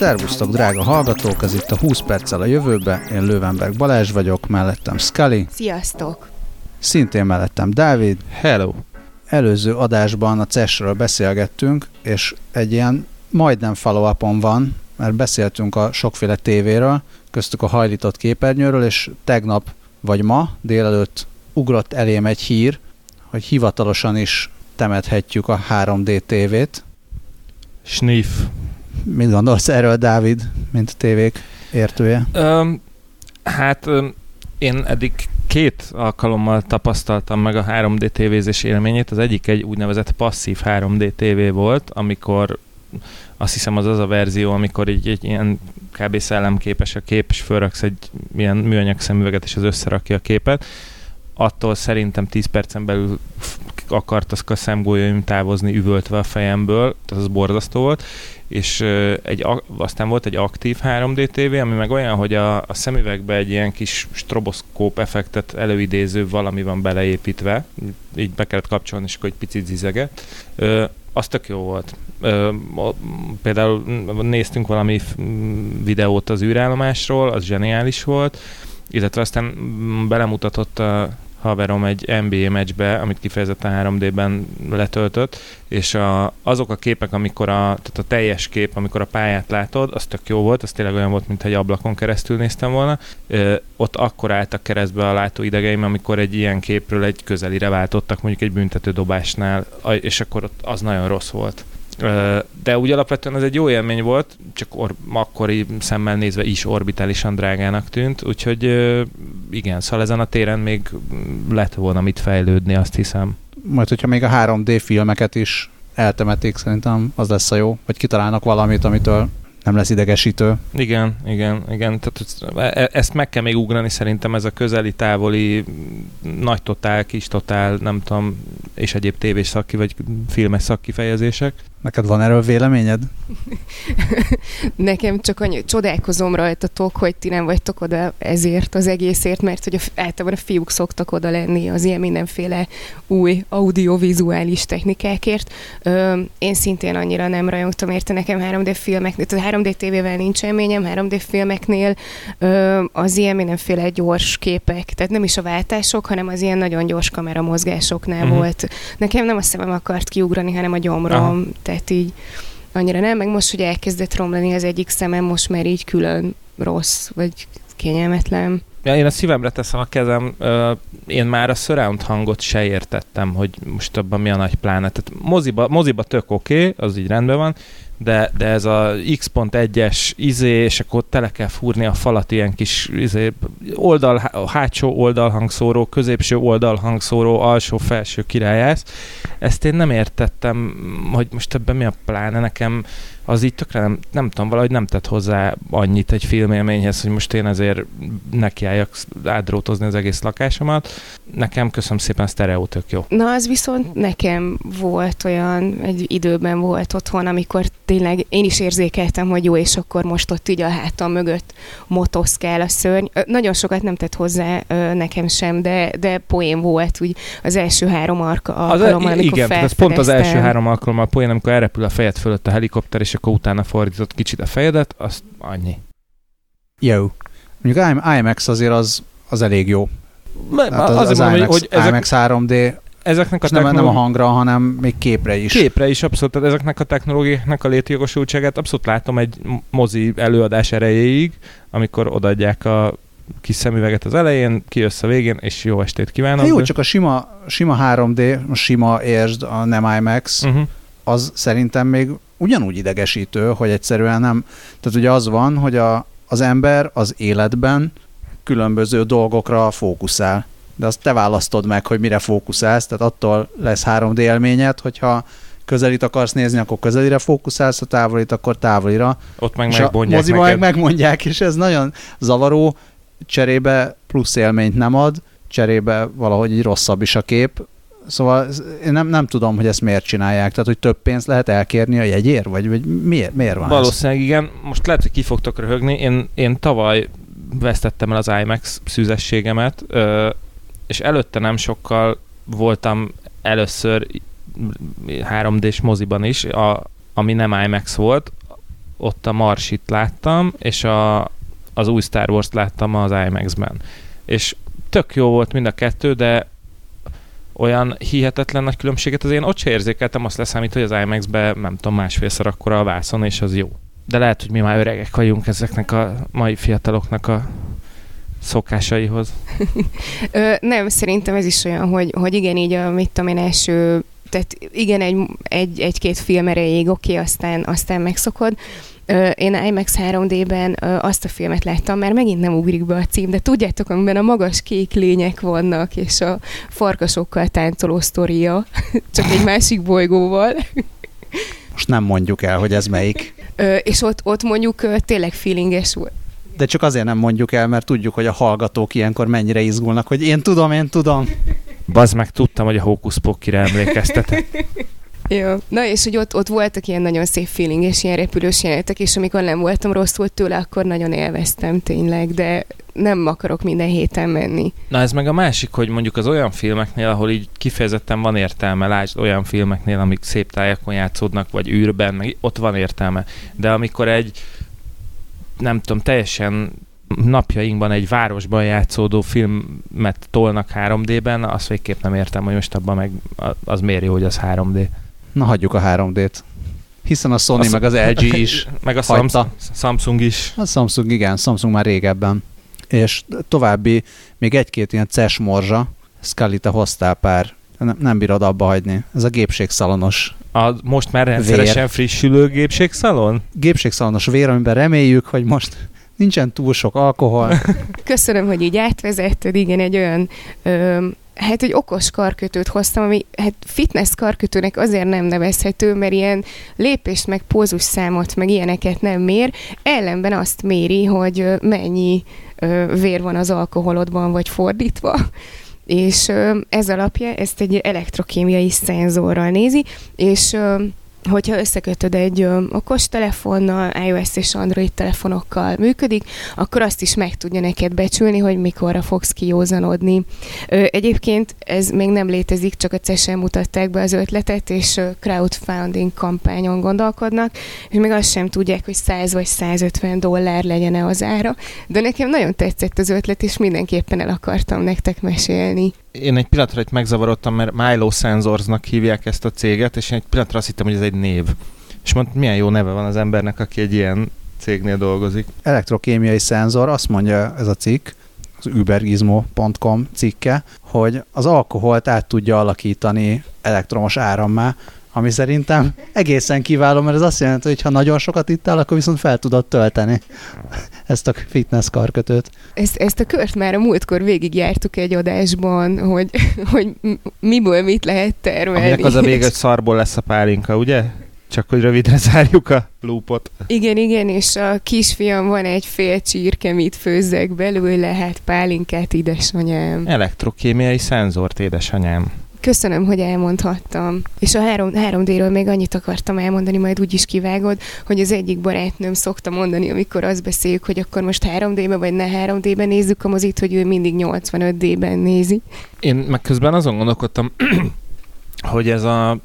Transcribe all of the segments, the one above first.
Szervusztok, drága hallgatók, ez itt a 20 perccel a jövőbe. Én Lővenberg Balázs vagyok, mellettem Scully. Sziasztok! Szintén mellettem Dávid. Hello! Előző adásban a CES-ről beszélgettünk, és egy ilyen majdnem follow van, mert beszéltünk a sokféle tévéről, köztük a hajlított képernyőről, és tegnap vagy ma délelőtt ugrott elém egy hír, hogy hivatalosan is temethetjük a 3D tévét. Sniff. Mit gondolsz erről, Dávid, mint tévék értője? Um, hát um, én eddig két alkalommal tapasztaltam meg a 3D tévézés élményét. Az egyik egy úgynevezett passzív 3D tévé volt, amikor azt hiszem az az a verzió, amikor egy, egy ilyen kb. szellemképes a kép, és fölraksz egy ilyen műanyag szemüveget, és az összerakja a képet. Attól szerintem 10 percen belül akart az a szemgolyaim távozni üvöltve a fejemből, tehát az borzasztó volt, és egy, aztán volt egy aktív 3D TV, ami meg olyan, hogy a, a szemüvegbe egy ilyen kis stroboszkóp effektet előidéző valami van beleépítve, így be kellett kapcsolni, és akkor egy picit zizeget. Az tök jó volt. Például néztünk valami videót az űrállomásról, az zseniális volt, illetve aztán belemutatott a haverom egy NBA meccsbe, amit kifejezetten 3D-ben letöltött, és a, azok a képek, amikor a, tehát a teljes kép, amikor a pályát látod, az tök jó volt, az tényleg olyan volt, mintha egy ablakon keresztül néztem volna. Ö, ott akkor álltak keresztbe a látóidegeim, amikor egy ilyen képről egy közelire váltottak, mondjuk egy büntető dobásnál, és akkor ott az nagyon rossz volt. De úgy alapvetően ez egy jó élmény volt, csak or- akkori szemmel nézve is orbitálisan drágának tűnt, úgyhogy igen, szóval ezen a téren még lett volna mit fejlődni, azt hiszem. Majd, hogyha még a 3D filmeket is eltemetik, szerintem az lesz a jó, vagy kitalálnak valamit, amitől nem lesz idegesítő. Igen, igen, igen. Tehát e, e, ezt meg kell még ugrani szerintem, ez a közeli, távoli, nagy totál, kis totál, nem tudom, és egyéb tévés szakki, vagy filmes szakkifejezések. Neked van erről véleményed? Nekem csak annyi, csodálkozom rajtatok, hogy ti nem vagytok oda ezért az egészért, mert hogy a, általában a fiúk szoktak oda lenni az ilyen mindenféle új audiovizuális technikákért. Ö, én szintén annyira nem rajongtam érte nekem 3D filmeknél, tehát 3D tévével nincs élményem, 3D filmeknél ö, az ilyen mindenféle gyors képek, tehát nem is a váltások, hanem az ilyen nagyon gyors kameramozgásoknál uh-huh. volt. Nekem nem a szemem akart kiugrani, hanem a gyomrom. Aha tehát így annyira nem, meg most, hogy elkezdett romlani az egyik szemem, most már így külön rossz, vagy kényelmetlen. Ja, én a szívemre teszem a kezem, én már a surround hangot se értettem, hogy most abban mi a nagy pláne. Tehát moziba, moziba tök oké, okay, az így rendben van, de, de ez a X.1-es izé, és akkor tele kell fúrni a falat ilyen kis izé, oldal, hátsó oldalhangszóró, középső oldalhangszóró, alsó-felső királyász. Ezt én nem értettem, hogy most ebben mi a pláne nekem az így tökre nem, nem tudom, valahogy nem tett hozzá annyit egy filmélményhez, hogy most én ezért nekiálljak átdrótozni az egész lakásomat. Nekem köszönöm szépen, sztereó tök jó. Na, az viszont nekem volt olyan, egy időben volt otthon, amikor tényleg én is érzékeltem, hogy jó, és akkor most ott így a hátam mögött motoszkál a szörny. Nagyon sokat nem tett hozzá nekem sem, de, de poén volt úgy az első három arka alkalommal, amikor Igen, ez pont az első három alkalommal poén, amikor elrepül a fejed fölött a helikopter, és akkor utána fordított kicsit a fejedet, azt annyi. Jó. Mondjuk IMAX azért az, az elég jó. hát az, az, az mondom, IMAX, hogy ezek... IMAX 3D ezeknek a nem, technológi... nem a hangra, hanem még képre is. Képre is, abszolút. Tehát ezeknek a technológiáknak a létjogosultságát abszolút látom egy mozi előadás erejéig, amikor odaadják a kis szemüveget az elején, kijössz a végén, és jó estét kívánok. Hát jó, csak a sima, sima 3D, a sima értsd, a nem IMAX, uh-huh. az szerintem még ugyanúgy idegesítő, hogy egyszerűen nem... Tehát ugye az van, hogy a, az ember az életben különböző dolgokra fókuszál. De azt te választod meg, hogy mire fókuszálsz, tehát attól lesz 3D élményed, hogyha közelit akarsz nézni, akkor közelire fókuszálsz, ha távolít, akkor távolira. Ott meg megmondják a meg megmondják, és ez nagyon zavaró, cserébe plusz élményt nem ad, cserébe valahogy így rosszabb is a kép, Szóval én nem, nem tudom, hogy ezt miért csinálják. Tehát, hogy több pénzt lehet elkérni a jegyért? Vagy, vagy miért, miért van Valószínűleg ez? igen. Most lehet, hogy ki fogtok röhögni. Én, én tavaly vesztettem el az IMAX szűzességemet, és előtte nem sokkal voltam először 3D-s moziban is, a, ami nem IMAX volt, ott a Marsit láttam, és a, az új Star Wars-t láttam az IMAX-ben. És tök jó volt mind a kettő, de olyan hihetetlen nagy különbséget az én ott se érzékeltem, azt leszámít, hogy az IMAX-be nem tudom, másfélszer akkora a vászon, és az jó. De lehet, hogy mi már öregek vagyunk ezeknek a mai fiataloknak a szokásaihoz. Ö, nem, szerintem ez is olyan, hogy, hogy igen, így a, mit tudom én, első tehát igen, egy, egy, egy-két film erejéig oké, okay, aztán, aztán megszokod. Én IMAX 3D-ben azt a filmet láttam, mert megint nem ugrik be a cím, de tudjátok, amiben a magas kék lények vannak, és a farkasokkal táncoló sztoria, csak egy másik bolygóval. Most nem mondjuk el, hogy ez melyik. És ott, ott mondjuk tényleg feelinges volt de csak azért nem mondjuk el, mert tudjuk, hogy a hallgatók ilyenkor mennyire izgulnak, hogy én tudom, én tudom. Bazd meg, tudtam, hogy a Hókusz Pokkire emlékeztet. Jó. Na és hogy ott, ott voltak ilyen nagyon szép feeling és ilyen repülős jelenetek, és amikor nem voltam rosszul tőle, akkor nagyon élveztem tényleg, de nem akarok minden héten menni. Na ez meg a másik, hogy mondjuk az olyan filmeknél, ahol így kifejezetten van értelme, lásd olyan filmeknél, amik szép tájakon játszódnak, vagy űrben, meg ott van értelme. De amikor egy nem tudom, teljesen napjainkban egy városban játszódó filmet tolnak 3D-ben, azt végképp nem értem, hogy most abban meg az jó, hogy az 3D. Na hagyjuk a 3D-t. Hiszen a Sony a meg az LG is Meg a Samsung, Samsung is. A Samsung, igen, Samsung már régebben. És további, még egy-két ilyen CES morzsa, Scully, te hoztál pár, nem, nem bírod abba hagyni. Ez a gépségszalonos a most már rendszeresen vér. frissülő gépségszalon? Gépségszalonos vér, amiben reméljük, hogy most nincsen túl sok alkohol. Köszönöm, hogy így átvezetted, igen, egy olyan ö, hát egy okos karkötőt hoztam, ami hát fitness karkötőnek azért nem nevezhető, mert ilyen lépést, meg pózus számot, meg ilyeneket nem mér, ellenben azt méri, hogy mennyi ö, vér van az alkoholodban, vagy fordítva és ez alapja ezt egy elektrokémiai szenzorral nézi, és hogyha összekötöd egy ö, okos telefonnal, iOS és Android telefonokkal működik, akkor azt is meg tudja neked becsülni, hogy mikorra fogsz kiózanodni. Ö, egyébként ez még nem létezik, csak a CES-en mutatták be az ötletet, és crowdfunding kampányon gondolkodnak, és még azt sem tudják, hogy 100 vagy 150 dollár legyen az ára, de nekem nagyon tetszett az ötlet, és mindenképpen el akartam nektek mesélni én egy pillanatra itt megzavarodtam, mert Milo Sensorsnak hívják ezt a céget, és én egy pillanatra azt hittem, hogy ez egy név. És mondtam, milyen jó neve van az embernek, aki egy ilyen cégnél dolgozik. Elektrokémiai szenzor, azt mondja ez a cikk, az ubergizmo.com cikke, hogy az alkoholt át tudja alakítani elektromos árammá, ami szerintem egészen kiváló, mert ez azt jelenti, hogy ha nagyon sokat ittál, akkor viszont fel tudod tölteni ezt a fitness karkötőt. Ezt, ezt a kört már a múltkor végigjártuk egy adásban, hogy, hogy miből mit lehet termelni. Aminek az a vége, hogy szarból lesz a pálinka, ugye? Csak hogy rövidre zárjuk a lúpot. Igen, igen, és a kisfiam van egy fél csirke, mit főzzek belőle, hát pálinkát, édesanyám. Elektrokémiai szenzort, édesanyám. Köszönöm, hogy elmondhattam. És a 3, 3D-ről még annyit akartam elmondani, majd úgy is kivágod, hogy az egyik barátnőm szokta mondani, amikor azt beszéljük, hogy akkor most 3D-ben vagy ne 3D-ben nézzük a mozit, hogy ő mindig 85D-ben nézi. Én meg közben azon gondolkodtam, hogy ez a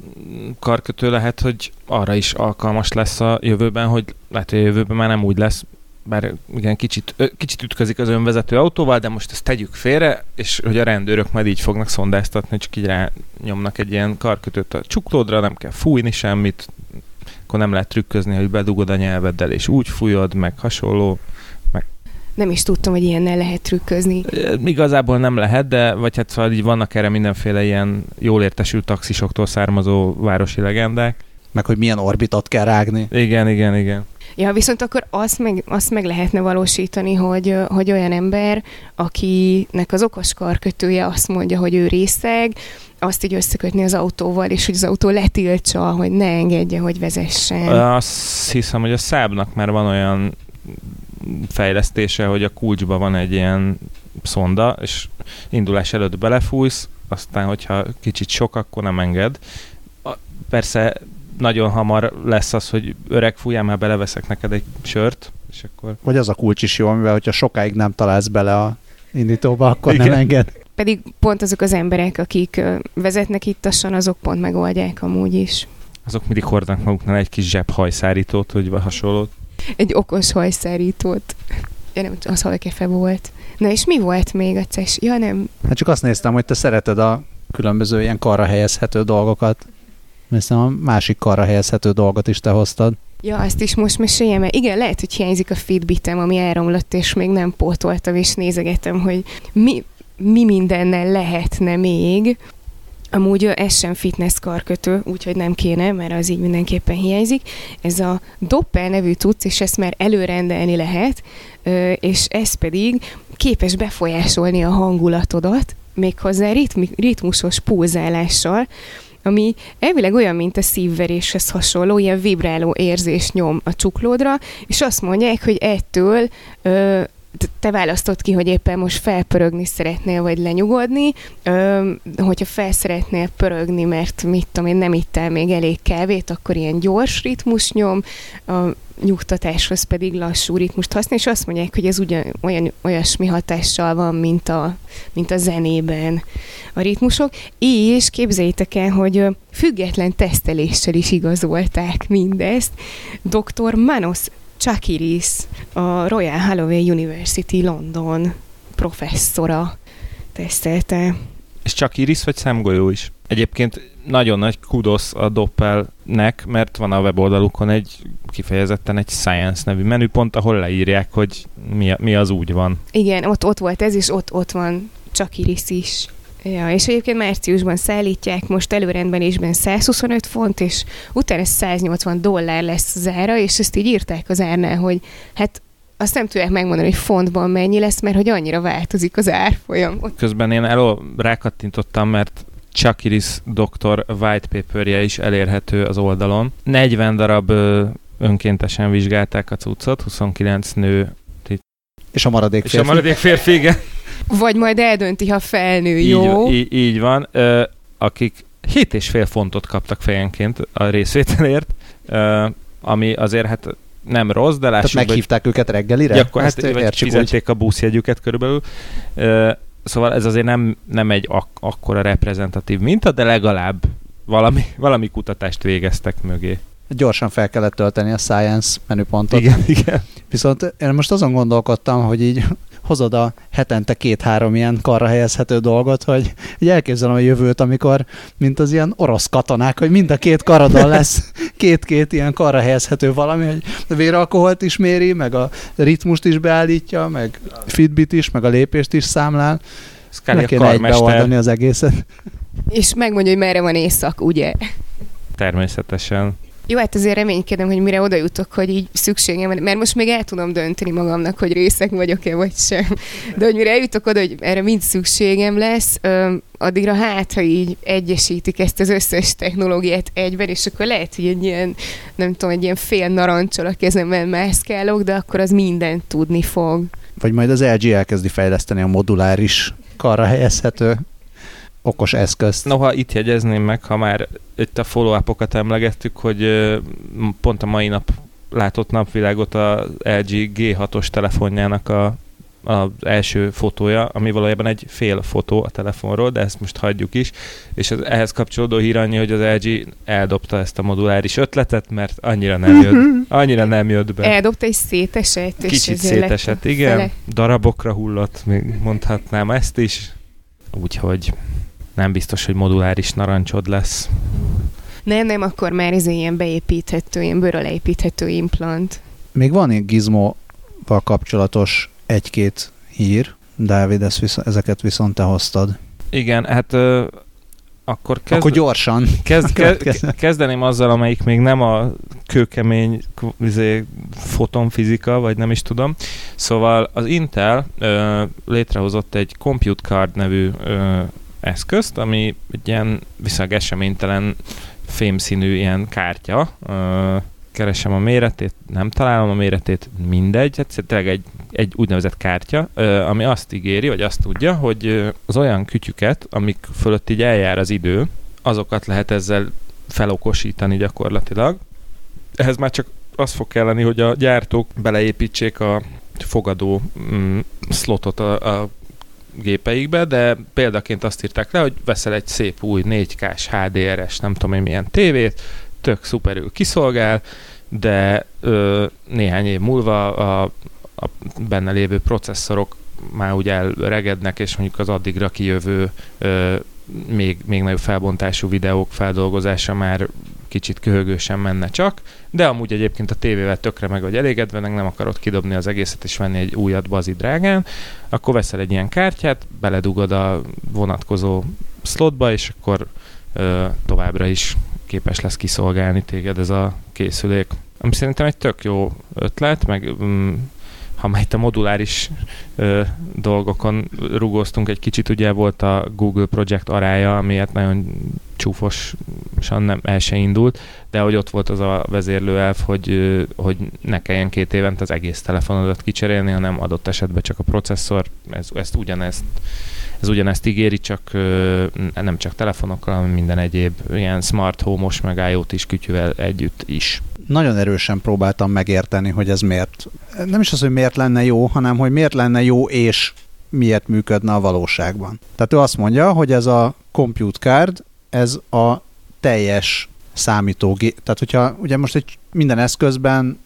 karkötő lehet, hogy arra is alkalmas lesz a jövőben, hogy lehet, hogy a jövőben már nem úgy lesz, bár igen, kicsit, kicsit ütközik az önvezető autóval, de most ezt tegyük félre, és hogy a rendőrök majd így fognak szondáztatni, csak így rá nyomnak egy ilyen karkötőt a csuklódra, nem kell fújni semmit, akkor nem lehet trükközni, hogy bedugod a nyelveddel, és úgy fújod, meg hasonló. Meg... Nem is tudtam, hogy ilyennel lehet trükközni. Igazából nem lehet, de vagy hát szóval így vannak erre mindenféle ilyen jól értesült taxisoktól származó városi legendák. Meg hogy milyen orbitot kell rágni. Igen, igen, igen. Ja, viszont akkor azt meg, azt meg lehetne valósítani, hogy, hogy olyan ember, akinek az okos karkötője azt mondja, hogy ő részeg, azt így összekötni az autóval, és hogy az autó letiltsa, hogy ne engedje, hogy vezessen. Azt hiszem, hogy a szábnak már van olyan fejlesztése, hogy a kulcsban van egy ilyen szonda, és indulás előtt belefújsz, aztán, hogyha kicsit sok, akkor nem enged. Persze nagyon hamar lesz az, hogy öreg fújjál, már beleveszek neked egy sört, és akkor... Vagy az a kulcs is jó, amivel hogyha sokáig nem találsz bele a indítóba, akkor Igen. nem enged. Pedig pont azok az emberek, akik vezetnek ittassan, azok pont megoldják amúgy is. Azok mindig hordnak maguknál egy kis zsebhajszárítót, vagy hasonlót. Egy okos hajszárítót. Ja nem, az hajkefe volt. Na és mi volt még a ces? Ja nem. Hát csak azt néztem, hogy te szereted a különböző ilyen karra helyezhető dolgokat. Hiszem a másik karra helyezhető dolgot is te hoztad. Ja, azt is most meséljem el. Igen, lehet, hogy hiányzik a Fitbitem, ami elromlott, és még nem pótoltam, és nézegetem, hogy mi, mi mindennel lehetne még. Amúgy ez sem fitness karkötő, úgyhogy nem kéne, mert az így mindenképpen hiányzik. Ez a Doppel nevű cucc, és ezt már előrendelni lehet, és ez pedig képes befolyásolni a hangulatodat, méghozzá ritmi, ritmusos pulzálással, ami elvileg olyan, mint a szívveréshez hasonló, ilyen vibráló érzés nyom a csuklódra, és azt mondják, hogy ettől ö, te választod ki, hogy éppen most felpörögni szeretnél, vagy lenyugodni. Ö, hogyha fel szeretnél pörögni, mert mit tudom én, nem ittál még elég kávét, akkor ilyen gyors ritmus nyom, a nyugtatáshoz pedig lassú ritmust használ, és azt mondják, hogy ez ugyan, olyan, olyasmi hatással van, mint a, mint a zenében a ritmusok, és képzeljétek el, hogy független teszteléssel is igazolták mindezt. Dr. Manos Chakiris, a Royal Holloway University London professzora tesztelte. És Chakiris vagy szemgolyó is? Egyébként nagyon nagy kudosz a Doppelnek, mert van a weboldalukon egy kifejezetten egy Science nevű menüpont, ahol leírják, hogy mi, mi az úgy van. Igen, ott, ott volt ez, és ott, ott van Chakiris is. Ja, és egyébként márciusban szállítják, most előrendelésben 125 font, és utána 180 dollár lesz az ára, és ezt így írták az árnál, hogy hát azt nem tudják megmondani, hogy fontban mennyi lesz, mert hogy annyira változik az árfolyam. Közben én elő rákattintottam, mert Chakiris doktor white paperje is elérhető az oldalon. 40 darab önkéntesen vizsgálták a cuccot, 29 nő. És a maradék férfi. És a maradék férfi, igen. Vagy majd eldönti, ha felnő, jó? Így, így, így van. Ö, akik 7,5 fontot kaptak fejenként a részvételért, ö, ami azért hát nem rossz, de lássuk, Tehát meghívták hogy... őket reggelire? Gyakor, hát, vagy fizették úgy. a buszjegyüket körülbelül. Ö, szóval ez azért nem, nem egy ak- akkora reprezentatív minta, de legalább valami, valami kutatást végeztek mögé. Gyorsan fel kellett tölteni a Science menüpontot. Igen, igen. Viszont én most azon gondolkodtam, hogy így hozod a hetente két-három ilyen karra helyezhető dolgot, hogy így elképzelem a jövőt, amikor, mint az ilyen orosz katonák, hogy mind a két karadon lesz két-két ilyen karra helyezhető valami, hogy a véralkoholt is méri, meg a ritmust is beállítja, meg Fitbit is, meg a lépést is számlál. Ne kéne egybeoldani az egészet. És megmondja, hogy merre van éjszak, ugye? Természetesen. Jó, hát azért reménykedem, hogy mire oda jutok, hogy így szükségem mert most még el tudom dönteni magamnak, hogy részek vagyok-e vagy sem. De hogy mire eljutok oda, hogy erre mind szükségem lesz, addigra hát, ha így egyesítik ezt az összes technológiát egyben, és akkor lehet, hogy egy ilyen, nem tudom, egy ilyen fél narancsal a kezemben mászkálok, de akkor az mindent tudni fog. Vagy majd az LG elkezdi fejleszteni a moduláris karra helyezhető okos eszközt. Noha itt jegyezném meg, ha már itt a follow-upokat emlegettük, hogy pont a mai nap látott napvilágot a LG G6-os telefonjának a, az első fotója, ami valójában egy fél fotó a telefonról, de ezt most hagyjuk is, és az ehhez kapcsolódó hír annyi, hogy az LG eldobta ezt a moduláris ötletet, mert annyira nem jött, annyira nem jött be. Eldobta és szétesett. És Kicsit szétesett, igen. Fele. Darabokra hullott, még mondhatnám ezt is. Úgyhogy nem biztos, hogy moduláris narancsod lesz. Nem, nem, akkor már ez ilyen beépíthető, ilyen bőről építhető implant. Még van egy gizmoval kapcsolatos egy-két hír, Dávid, ezt visz- ezeket viszont te hoztad. Igen, hát ö, akkor, kezd... akkor gyorsan. Kezd, kezd, kezdeném azzal, amelyik még nem a kőkemény izé, fotonfizika, vagy nem is tudom. Szóval az Intel ö, létrehozott egy Compute Card nevű ö, eszközt, ami egy ilyen viszonylag eseménytelen fémszínű ilyen kártya. Keresem a méretét, nem találom a méretét, mindegy. Hát tényleg egy, egy úgynevezett kártya, ami azt ígéri, vagy azt tudja, hogy az olyan kütyüket, amik fölött így eljár az idő, azokat lehet ezzel felokosítani gyakorlatilag. Ehhez már csak az fog kelleni, hogy a gyártók beleépítsék a fogadó mm, slotot a, a gépeikbe, de példaként azt írták le, hogy veszel egy szép új 4K-s HDR-es, nem tudom én milyen tévét, tök szuperül kiszolgál, de ö, néhány év múlva a, a benne lévő processzorok már úgy elregednek, és mondjuk az addigra kijövő ö, még, még nagyobb felbontású videók feldolgozása már kicsit köhögősen menne csak, de amúgy egyébként a tévével tökre meg vagy elégedve, nem akarod kidobni az egészet és venni egy újat bazi drágán, akkor veszel egy ilyen kártyát, beledugod a vonatkozó slotba, és akkor ö, továbbra is képes lesz kiszolgálni téged ez a készülék. Ami szerintem egy tök jó ötlet, meg már itt a moduláris ö, dolgokon rugóztunk egy kicsit, ugye volt a Google Project arája, amiért nagyon csúfosan nem el se indult, de hogy ott volt az a vezérlőelv, hogy, hogy ne kelljen két évent az egész telefonodat kicserélni, hanem adott esetben csak a processzor, ez, ezt ugyanezt ez ugyanezt ígéri, csak nem csak telefonokkal, hanem minden egyéb ilyen smart home-os, meg IoT-s kütyüvel együtt is. Nagyon erősen próbáltam megérteni, hogy ez miért. Nem is az, hogy miért lenne jó, hanem hogy miért lenne jó és miért működne a valóságban. Tehát ő azt mondja, hogy ez a compute card, ez a teljes számítógép. Tehát, hogyha ugye most egy minden eszközben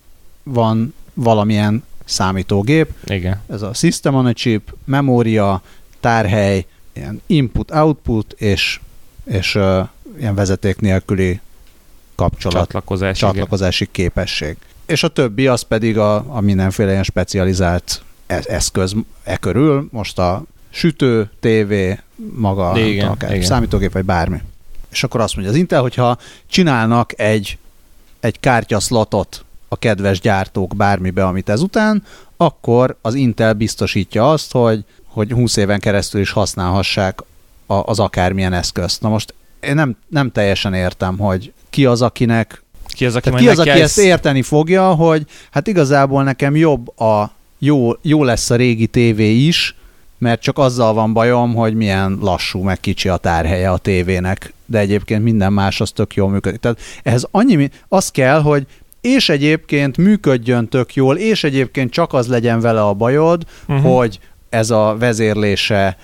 van valamilyen számítógép. Igen. Ez a System on a Chip, memória, tárhely, ilyen input-output és, és uh, ilyen vezeték nélküli kapcsolat, Csatlakozás, csatlakozási igen. képesség. És a többi az pedig a, a mindenféle ilyen specializált e, eszköz e körül, most a sütő, tévé, maga, igen, akár igen. számítógép, vagy bármi. És akkor azt mondja az Intel, hogyha csinálnak egy, egy kártyaszlotot a kedves gyártók bármibe, amit ezután, akkor az Intel biztosítja azt, hogy hogy 20 éven keresztül is használhassák a, az akármilyen eszközt. Na most én nem, nem teljesen értem, hogy ki az, akinek ki az, aki, ki az, aki ezt érteni fogja, hogy hát igazából nekem jobb a jó, jó lesz a régi tévé is, mert csak azzal van bajom, hogy milyen lassú, meg kicsi a tárhelye a tévének, de egyébként minden más az tök jól működik. Tehát ehhez annyi, az kell, hogy és egyébként működjön tök jól, és egyébként csak az legyen vele a bajod, uh-huh. hogy ez a vezérlése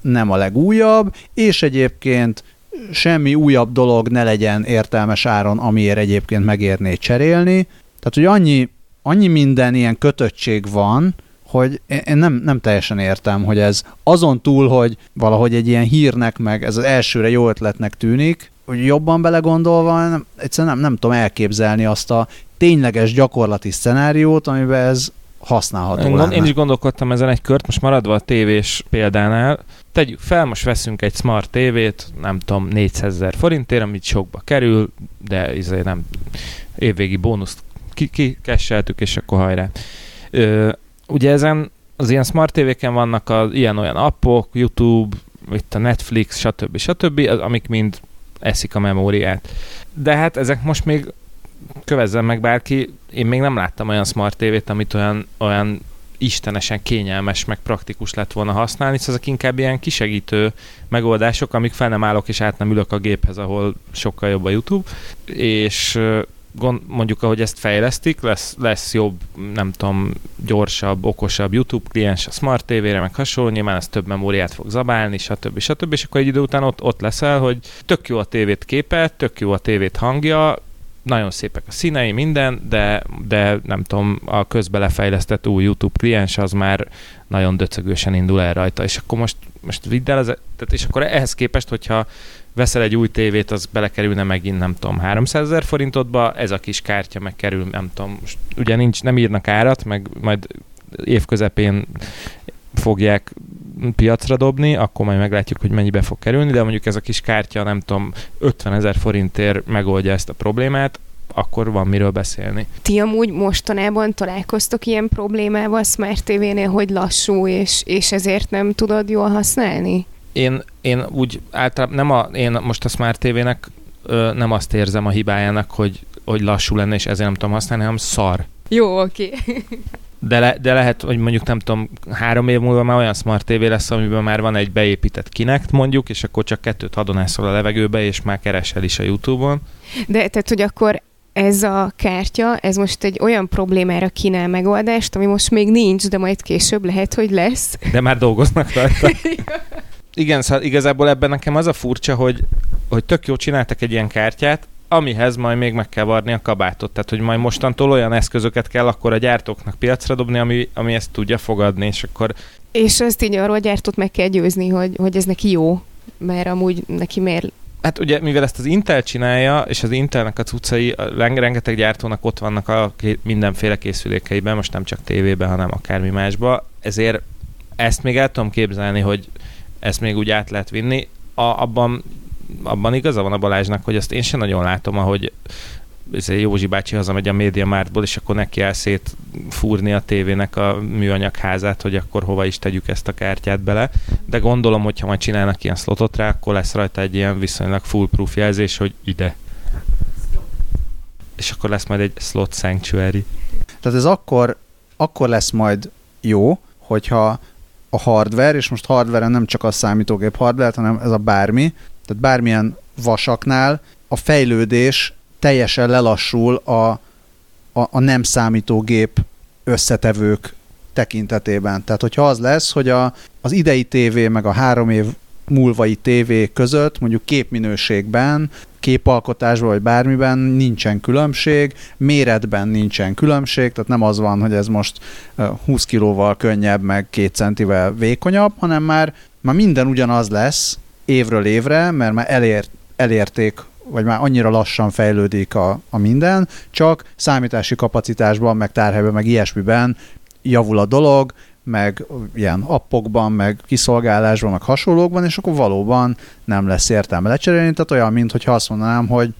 nem a legújabb, és egyébként semmi újabb dolog ne legyen értelmes áron, amiért egyébként megérné cserélni. Tehát, hogy annyi, annyi minden ilyen kötöttség van, hogy én nem, nem teljesen értem, hogy ez azon túl, hogy valahogy egy ilyen hírnek, meg ez az elsőre jó ötletnek tűnik, hogy jobban belegondolva, nem, egyszerűen nem, nem tudom elképzelni azt a tényleges gyakorlati szenáriót, amiben ez használható én, lenne. Én is gondolkodtam ezen egy kört, most maradva a tévés példánál, tegyük fel, most veszünk egy smart tévét, nem tudom, 400 ezer forintért, amit sokba kerül, de izé nem évvégi bónuszt kikesseltük, és akkor hajrá. Ö, ugye ezen az ilyen smart tévéken vannak az ilyen-olyan appok, YouTube, itt a Netflix, stb. stb., amik mind eszik a memóriát. De hát ezek most még kövezzen meg bárki, én még nem láttam olyan smart tévét, amit olyan, olyan istenesen kényelmes, meg praktikus lett volna használni, szóval ezek inkább ilyen kisegítő megoldások, amik fel nem állok és át nem ülök a géphez, ahol sokkal jobb a YouTube, és gond, mondjuk, ahogy ezt fejlesztik, lesz, lesz jobb, nem tudom, gyorsabb, okosabb YouTube kliens a Smart TV-re, meg hasonló, nyilván ez több memóriát fog zabálni, stb. stb. És akkor egy idő után ott, ott leszel, hogy tök jó a tévét képe, tök jó a tévét hangja, nagyon szépek a színei, minden, de, de nem tudom, a közbelefejlesztett új YouTube kliens az már nagyon döcögősen indul el rajta, és akkor most, most vidd el, az, tehát és akkor ehhez képest, hogyha veszel egy új tévét, az belekerülne megint, nem tudom, 300 ezer forintodba, ez a kis kártya megkerül, nem tudom, most ugye nincs, nem írnak árat, meg majd év közepén fogják piacra dobni, akkor majd meglátjuk, hogy mennyibe fog kerülni, de mondjuk ez a kis kártya, nem tudom, 50 ezer forintért megoldja ezt a problémát, akkor van miről beszélni. Ti amúgy mostanában találkoztok ilyen problémával Smart TV-nél, hogy lassú, és, és ezért nem tudod jól használni? Én, én úgy általában nem a, én most a Smart TV-nek ö, nem azt érzem a hibájának, hogy, hogy lassú lenne, és ezért nem tudom használni, hanem szar. Jó, oké. Okay. de, le, de lehet, hogy mondjuk nem tudom, három év múlva már olyan Smart TV lesz, amiben már van egy beépített Kinect mondjuk, és akkor csak kettőt hadonászol a levegőbe, és már keresel is a YouTube-on. De tehát, hogy akkor ez a kártya, ez most egy olyan problémára kínál megoldást, ami most még nincs, de majd később lehet, hogy lesz. De már dolgoznak rajta. Igen, szóval igazából ebben nekem az a furcsa, hogy, hogy tök jó csináltak egy ilyen kártyát, amihez majd még meg kell varni a kabátot. Tehát, hogy majd mostantól olyan eszközöket kell akkor a gyártóknak piacra dobni, ami, ami ezt tudja fogadni, és akkor... És ezt így arról a gyártót meg kell győzni, hogy, hogy ez neki jó, mert amúgy neki miért Hát ugye, mivel ezt az Intel csinálja, és az Intelnek a cuccai, rengeteg gyártónak ott vannak a mindenféle készülékeiben, most nem csak tévében, hanem akármi másba, ezért ezt még el tudom képzelni, hogy ezt még úgy át lehet vinni. A, abban, abban igaza van a Balázsnak, hogy azt én sem nagyon látom, ahogy Józsi bácsi hazamegy a média mártból, és akkor neki el szét fúrni a tévének a műanyag házát, hogy akkor hova is tegyük ezt a kártyát bele. De gondolom, hogy ha majd csinálnak ilyen slotot rá, akkor lesz rajta egy ilyen viszonylag foolproof jelzés, hogy ide. És akkor lesz majd egy slot sanctuary. Tehát ez akkor, akkor lesz majd jó, hogyha a hardware, és most hardware nem csak a számítógép hardware, hanem ez a bármi, tehát bármilyen vasaknál a fejlődés teljesen lelassul a, a, a nem számítógép összetevők tekintetében. Tehát, hogyha az lesz, hogy a, az idei tévé meg a három év múlvai tévé között mondjuk képminőségben, képalkotásban vagy bármiben nincsen különbség, méretben nincsen különbség, tehát nem az van, hogy ez most 20 kilóval könnyebb, meg két centivel vékonyabb, hanem már, már minden ugyanaz lesz évről évre, mert már elért, elérték vagy már annyira lassan fejlődik a, a minden, csak számítási kapacitásban, meg tárhelyben, meg ilyesmiben javul a dolog, meg ilyen appokban, meg kiszolgálásban, meg hasonlókban, és akkor valóban nem lesz értelme lecserélni, tehát olyan, mintha azt mondanám, hogy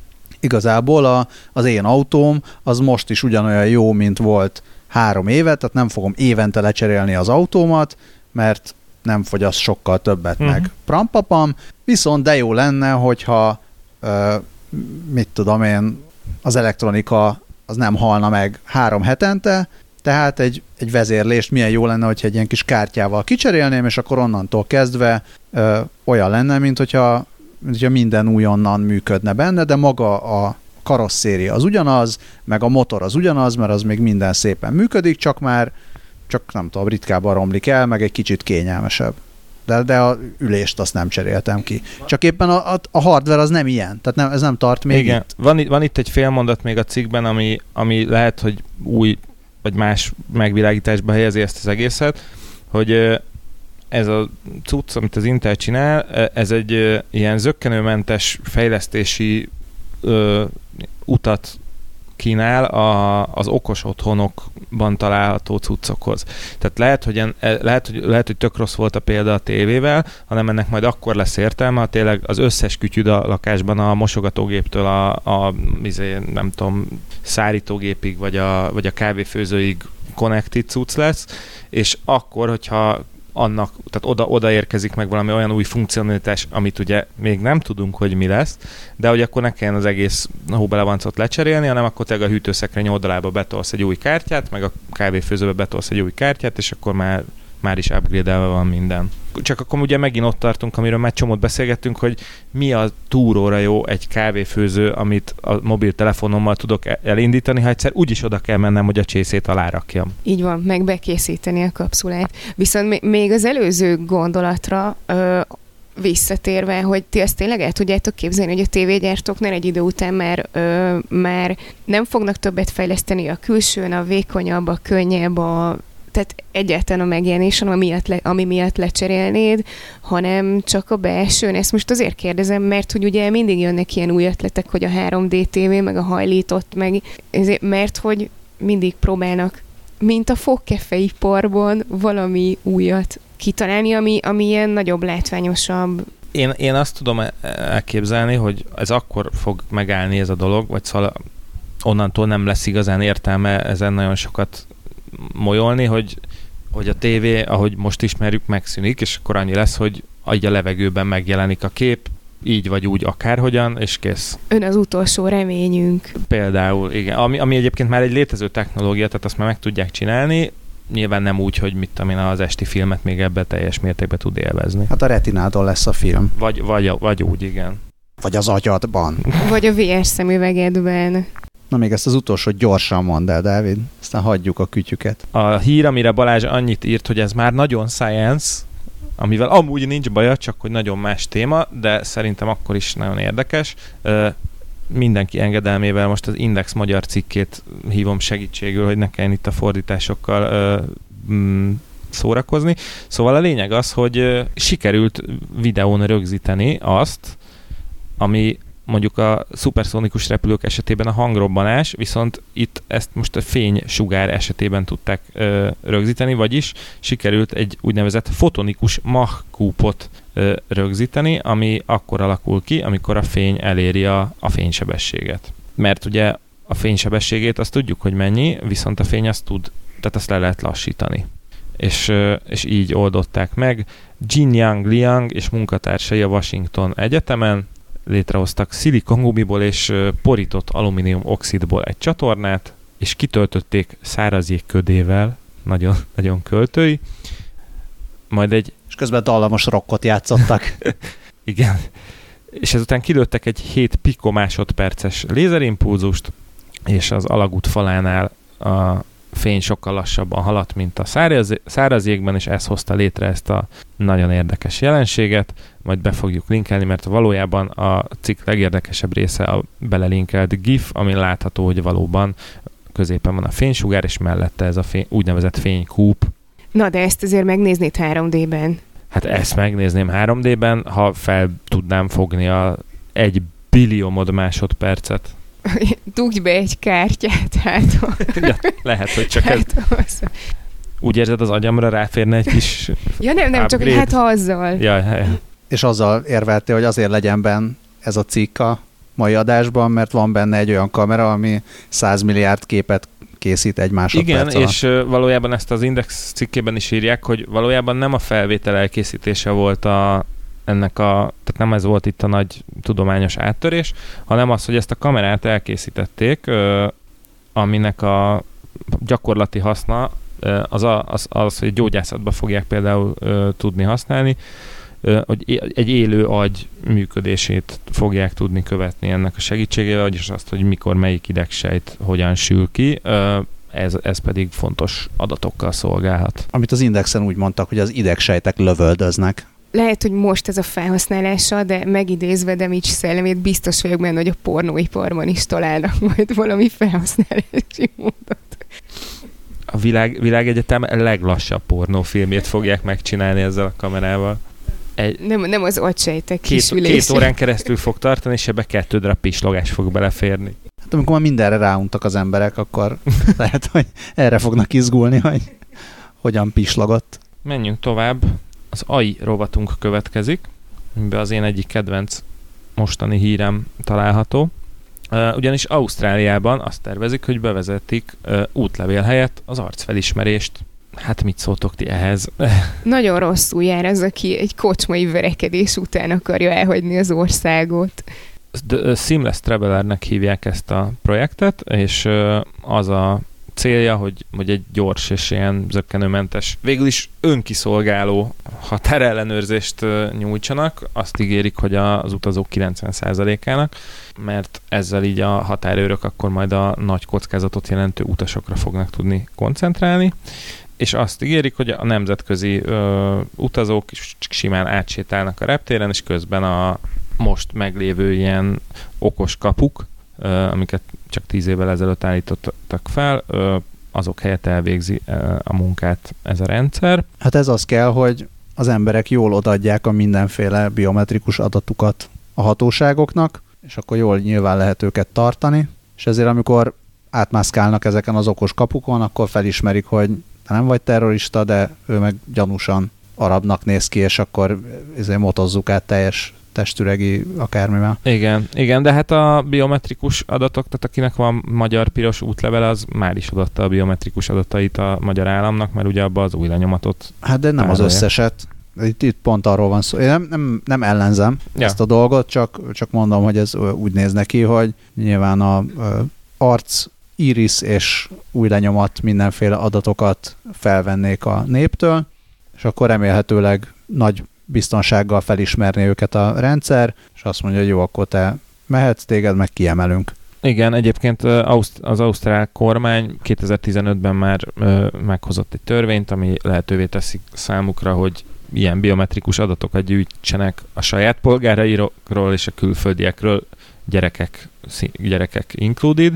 igazából a, az én autóm az most is ugyanolyan jó, mint volt három éve, tehát nem fogom évente lecserélni az autómat, mert nem fogyaszt sokkal többet uh-huh. meg prampapam, viszont de jó lenne, hogyha mit tudom én, az elektronika az nem halna meg három hetente, tehát egy, egy vezérlést milyen jó lenne, hogyha egy ilyen kis kártyával kicserélném, és akkor onnantól kezdve ö, olyan lenne, mint hogyha, mint hogyha minden újonnan működne benne, de maga a karosszéria az ugyanaz, meg a motor az ugyanaz, mert az még minden szépen működik, csak már csak nem tudom, ritkábban romlik el, meg egy kicsit kényelmesebb de, de a ülést azt nem cseréltem ki. Csak éppen a, a, a hardware az nem ilyen, tehát nem, ez nem tart még Igen. itt. Van, van itt egy fél mondat még a cikkben, ami, ami lehet, hogy új vagy más megvilágításba helyezi ezt az egészet, hogy ez a cucc, amit az Intel csinál, ez egy ilyen zöggenőmentes fejlesztési ö, utat kínál a, az okos otthonokban található cuccokhoz. Tehát lehet hogy, en, e, lehet, hogy, lehet, hogy tök rossz volt a példa a tévével, hanem ennek majd akkor lesz értelme, ha tényleg az összes kütyüd a lakásban a mosogatógéptől a, a izé, nem tudom, szárítógépig, vagy a, vagy a kávéfőzőig connected cucc lesz, és akkor, hogyha annak, tehát oda, oda érkezik meg valami olyan új funkcionalitás, amit ugye még nem tudunk, hogy mi lesz, de hogy akkor ne kelljen az egész hóbelevancot lecserélni, hanem akkor te a hűtőszekrény oldalába betolsz egy új kártyát, meg a kávéfőzőbe betolsz egy új kártyát, és akkor már már is upgrade van minden. Csak akkor ugye megint ott tartunk, amiről már csomót beszélgettünk, hogy mi a túróra jó egy kávéfőző, amit a mobiltelefonommal tudok e- elindítani, ha egyszer úgyis oda kell mennem, hogy a csészét alárakjam. Így van, meg bekészíteni a kapszulát. Viszont még az előző gondolatra ö, visszatérve, hogy ti ezt tényleg el tudjátok képzelni, hogy a tévégyártóknál egy idő után már, ö, már nem fognak többet fejleszteni a külsőn, a vékonyabb, a könnyebb, a tehát egyáltalán a megjelenés, ami miatt, ami miatt lecserélnéd, hanem csak a belsőn. Ezt most azért kérdezem, mert hogy ugye mindig jönnek ilyen új ötletek, hogy a 3D TV, meg a hajlított, meg ezért, mert hogy mindig próbálnak, mint a fogkefeiparban valami újat kitalálni, ami, ami ilyen nagyobb, látványosabb. Én, én azt tudom elképzelni, hogy ez akkor fog megállni ez a dolog, vagy szóval onnantól nem lesz igazán értelme ezen nagyon sokat molyolni, hogy, hogy a tévé, ahogy most ismerjük, megszűnik, és akkor annyi lesz, hogy a levegőben megjelenik a kép, így vagy úgy akárhogyan, és kész. Ön az utolsó reményünk. Például, igen. Ami, ami egyébként már egy létező technológia, tehát azt már meg tudják csinálni, nyilván nem úgy, hogy mit tudom én, az esti filmet még ebbe teljes mértékben tud élvezni. Hát a retinádon lesz a film. Vagy, vagy, vagy úgy, igen. Vagy az agyadban. Vagy a VR szemüvegedben. Na még ezt az utolsó gyorsan mondd el, Dávid, aztán hagyjuk a kütyüket. A hír, amire Balázs annyit írt, hogy ez már nagyon science, amivel amúgy nincs baja, csak hogy nagyon más téma, de szerintem akkor is nagyon érdekes. mindenki engedelmével most az Index magyar cikkét hívom segítségül, hogy ne kelljen itt a fordításokkal mm, szórakozni. Szóval a lényeg az, hogy sikerült videón rögzíteni azt, ami mondjuk a szuperszónikus repülők esetében a hangrobbanás, viszont itt ezt most a fénysugár esetében tudták ö, rögzíteni, vagyis sikerült egy úgynevezett fotonikus Mach-kúpot ö, rögzíteni, ami akkor alakul ki, amikor a fény eléri a, a fénysebességet. Mert ugye a fénysebességét azt tudjuk, hogy mennyi, viszont a fény azt tud, tehát azt le lehet lassítani. És, és így oldották meg. Jin Yang Liang és munkatársai a Washington Egyetemen létrehoztak szilikongumiból és porított alumínium oxidból egy csatornát, és kitöltötték száraz ködével, nagyon, nagyon költői, majd egy... És közben dallamos rockot játszottak. Igen. És ezután kilőttek egy 7 pikomásodperces lézerimpulzust, és az alagút falánál a fény sokkal lassabban haladt, mint a száraz, száraz jégben, és ez hozta létre ezt a nagyon érdekes jelenséget. Majd be fogjuk linkelni, mert valójában a cikk legérdekesebb része a belelinkelt GIF, ami látható, hogy valóban középen van a fénysugár, és mellette ez a fény, úgynevezett fénykúp. Na, de ezt azért megnéznéd 3D-ben. Hát ezt megnézném 3D-ben, ha fel tudnám fogni a egy billiómod másodpercet. Dugj be egy kártyát, hát. ja, lehet, hogy csak hát, ez... Úgy érzed, az agyamra ráférne egy kis Ja nem, nem, upgrade. csak hát azzal. Ja, ja. És azzal érvelte, hogy azért legyen benne ez a cikk a mai adásban, mert van benne egy olyan kamera, ami 100 milliárd képet készít egy másodperc Igen, és valójában ezt az Index cikkében is írják, hogy valójában nem a felvétel elkészítése volt a, ennek a, tehát nem ez volt itt a nagy tudományos áttörés, hanem az, hogy ezt a kamerát elkészítették, aminek a gyakorlati haszna az, a, az, az hogy gyógyászatban fogják például tudni használni, hogy egy élő agy működését fogják tudni követni ennek a segítségével, vagyis azt, hogy mikor melyik idegsejt hogyan sül ki, ez, ez pedig fontos adatokkal szolgálhat. Amit az Indexen úgy mondtak, hogy az idegsejtek lövöldöznek lehet, hogy most ez a felhasználása, de megidézve de Demics szellemét, biztos vagyok benne, hogy a pornóiparban is találnak majd valami felhasználási módot. A világ, világegyetem leglassabb pornófilmét fogják megcsinálni ezzel a kamerával. Egy, nem, nem az agysejtek két, két órán keresztül fog tartani, és ebbe kettő darab pislogás fog beleférni. Hát amikor már mindenre ráuntak az emberek, akkor lehet, hogy erre fognak izgulni, hogy hogyan pislogott. Menjünk tovább az AI rovatunk következik, amiben az én egyik kedvenc mostani hírem található. Uh, ugyanis Ausztráliában azt tervezik, hogy bevezetik uh, útlevél helyett az arcfelismerést. Hát mit szóltok ti ehhez? Nagyon rosszul jár az, aki egy kocsmai verekedés után akarja elhagyni az országot. The Seamless Travelernek hívják ezt a projektet, és az a célja, hogy, hogy egy gyors és ilyen zöggenőmentes, végül is önkiszolgáló határellenőrzést nyújtsanak. Azt ígérik, hogy az utazók 90%-ának, mert ezzel így a határőrök akkor majd a nagy kockázatot jelentő utasokra fognak tudni koncentrálni és azt ígérik, hogy a nemzetközi ö, utazók simán átsétálnak a reptéren, és közben a most meglévő ilyen okos kapuk, amiket csak tíz évvel ezelőtt állítottak fel, azok helyett elvégzi a munkát ez a rendszer. Hát ez az kell, hogy az emberek jól odaadják a mindenféle biometrikus adatukat a hatóságoknak, és akkor jól nyilván lehet őket tartani, és ezért amikor átmászkálnak ezeken az okos kapukon, akkor felismerik, hogy nem vagy terrorista, de ő meg gyanúsan arabnak néz ki, és akkor ezért motozzuk át teljes testüregi akármivel. Igen, igen, de hát a biometrikus adatok, tehát akinek van magyar piros útlevele, az már is adatta a biometrikus adatait a magyar államnak, mert ugye abban az új lenyomatot. Hát de nem tárolja. az összeset. Itt, itt pont arról van szó. Én nem, nem, nem ellenzem ja. ezt a dolgot, csak, csak mondom, hogy ez úgy néz neki, hogy nyilván a, a arc, iris és új lenyomat mindenféle adatokat felvennék a néptől, és akkor remélhetőleg nagy biztonsággal felismerni őket a rendszer, és azt mondja, hogy jó, akkor te mehetsz, téged meg kiemelünk. Igen, egyébként az ausztrál kormány 2015-ben már meghozott egy törvényt, ami lehetővé teszi számukra, hogy ilyen biometrikus adatokat gyűjtsenek a saját polgárairól és a külföldiekről gyerekek, gyerekek included.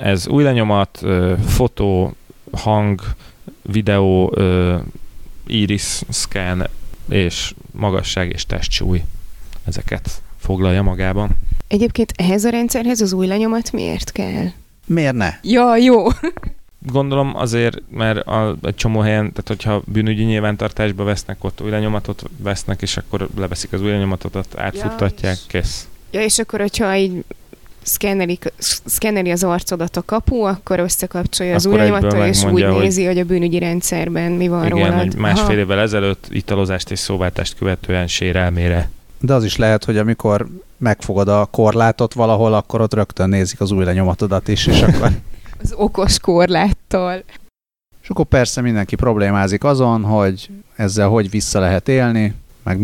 Ez új lenyomat, fotó, hang, videó, iris scan és magasság és testsúly. Ezeket foglalja magában. Egyébként ehhez a rendszerhez az új lenyomat miért kell? Miért ne? Ja, jó. Gondolom azért, mert a, egy csomó helyen, tehát hogyha bűnügyi nyilvántartásba vesznek, ott új lenyomatot vesznek, és akkor leveszik az új lenyomatot, átfuttatják, ja, kész. Ja, és akkor, hogyha így szkennelik, szkenneli az arcodat a kapu, akkor összekapcsolja az újranyomattal, és úgy hogy... nézi, hogy a bűnügyi rendszerben mi van igen, rólad. hogy másfél évvel ezelőtt italozást és szóváltást követően sérelmére. De az is lehet, hogy amikor megfogod a korlátot valahol, akkor ott rögtön nézik az új lenyomatodat is, és akkor... az okos korláttal. És akkor persze mindenki problémázik azon, hogy ezzel hogy vissza lehet élni, meg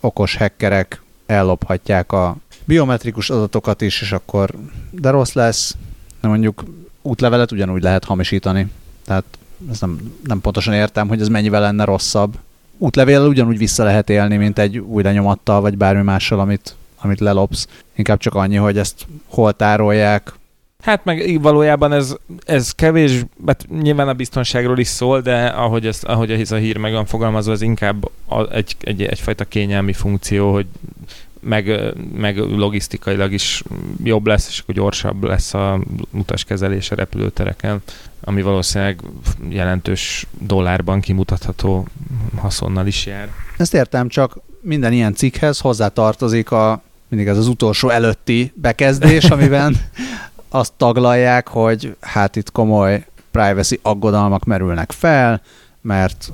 okos hackerek ellophatják a biometrikus adatokat is, és akkor de rossz lesz, de mondjuk útlevelet ugyanúgy lehet hamisítani. Tehát ezt nem, nem pontosan értem, hogy ez mennyivel lenne rosszabb. Útlevéllel ugyanúgy vissza lehet élni, mint egy új lenyomattal, vagy bármi mással, amit, amit lelopsz. Inkább csak annyi, hogy ezt hol tárolják, Hát meg valójában ez, ez kevés, hát nyilván a biztonságról is szól, de ahogy ez, ahogy ez a hír meg van fogalmazva, ez inkább egy, egy, egyfajta kényelmi funkció, hogy meg, meg logisztikailag is jobb lesz, és akkor gyorsabb lesz a utaskezelés a repülőtereken, ami valószínűleg jelentős dollárban kimutatható haszonnal is jár. Ezt értem, csak minden ilyen cikkhez hozzátartozik a mindig ez az utolsó előtti bekezdés, amiben azt taglalják, hogy hát itt komoly privacy aggodalmak merülnek fel, mert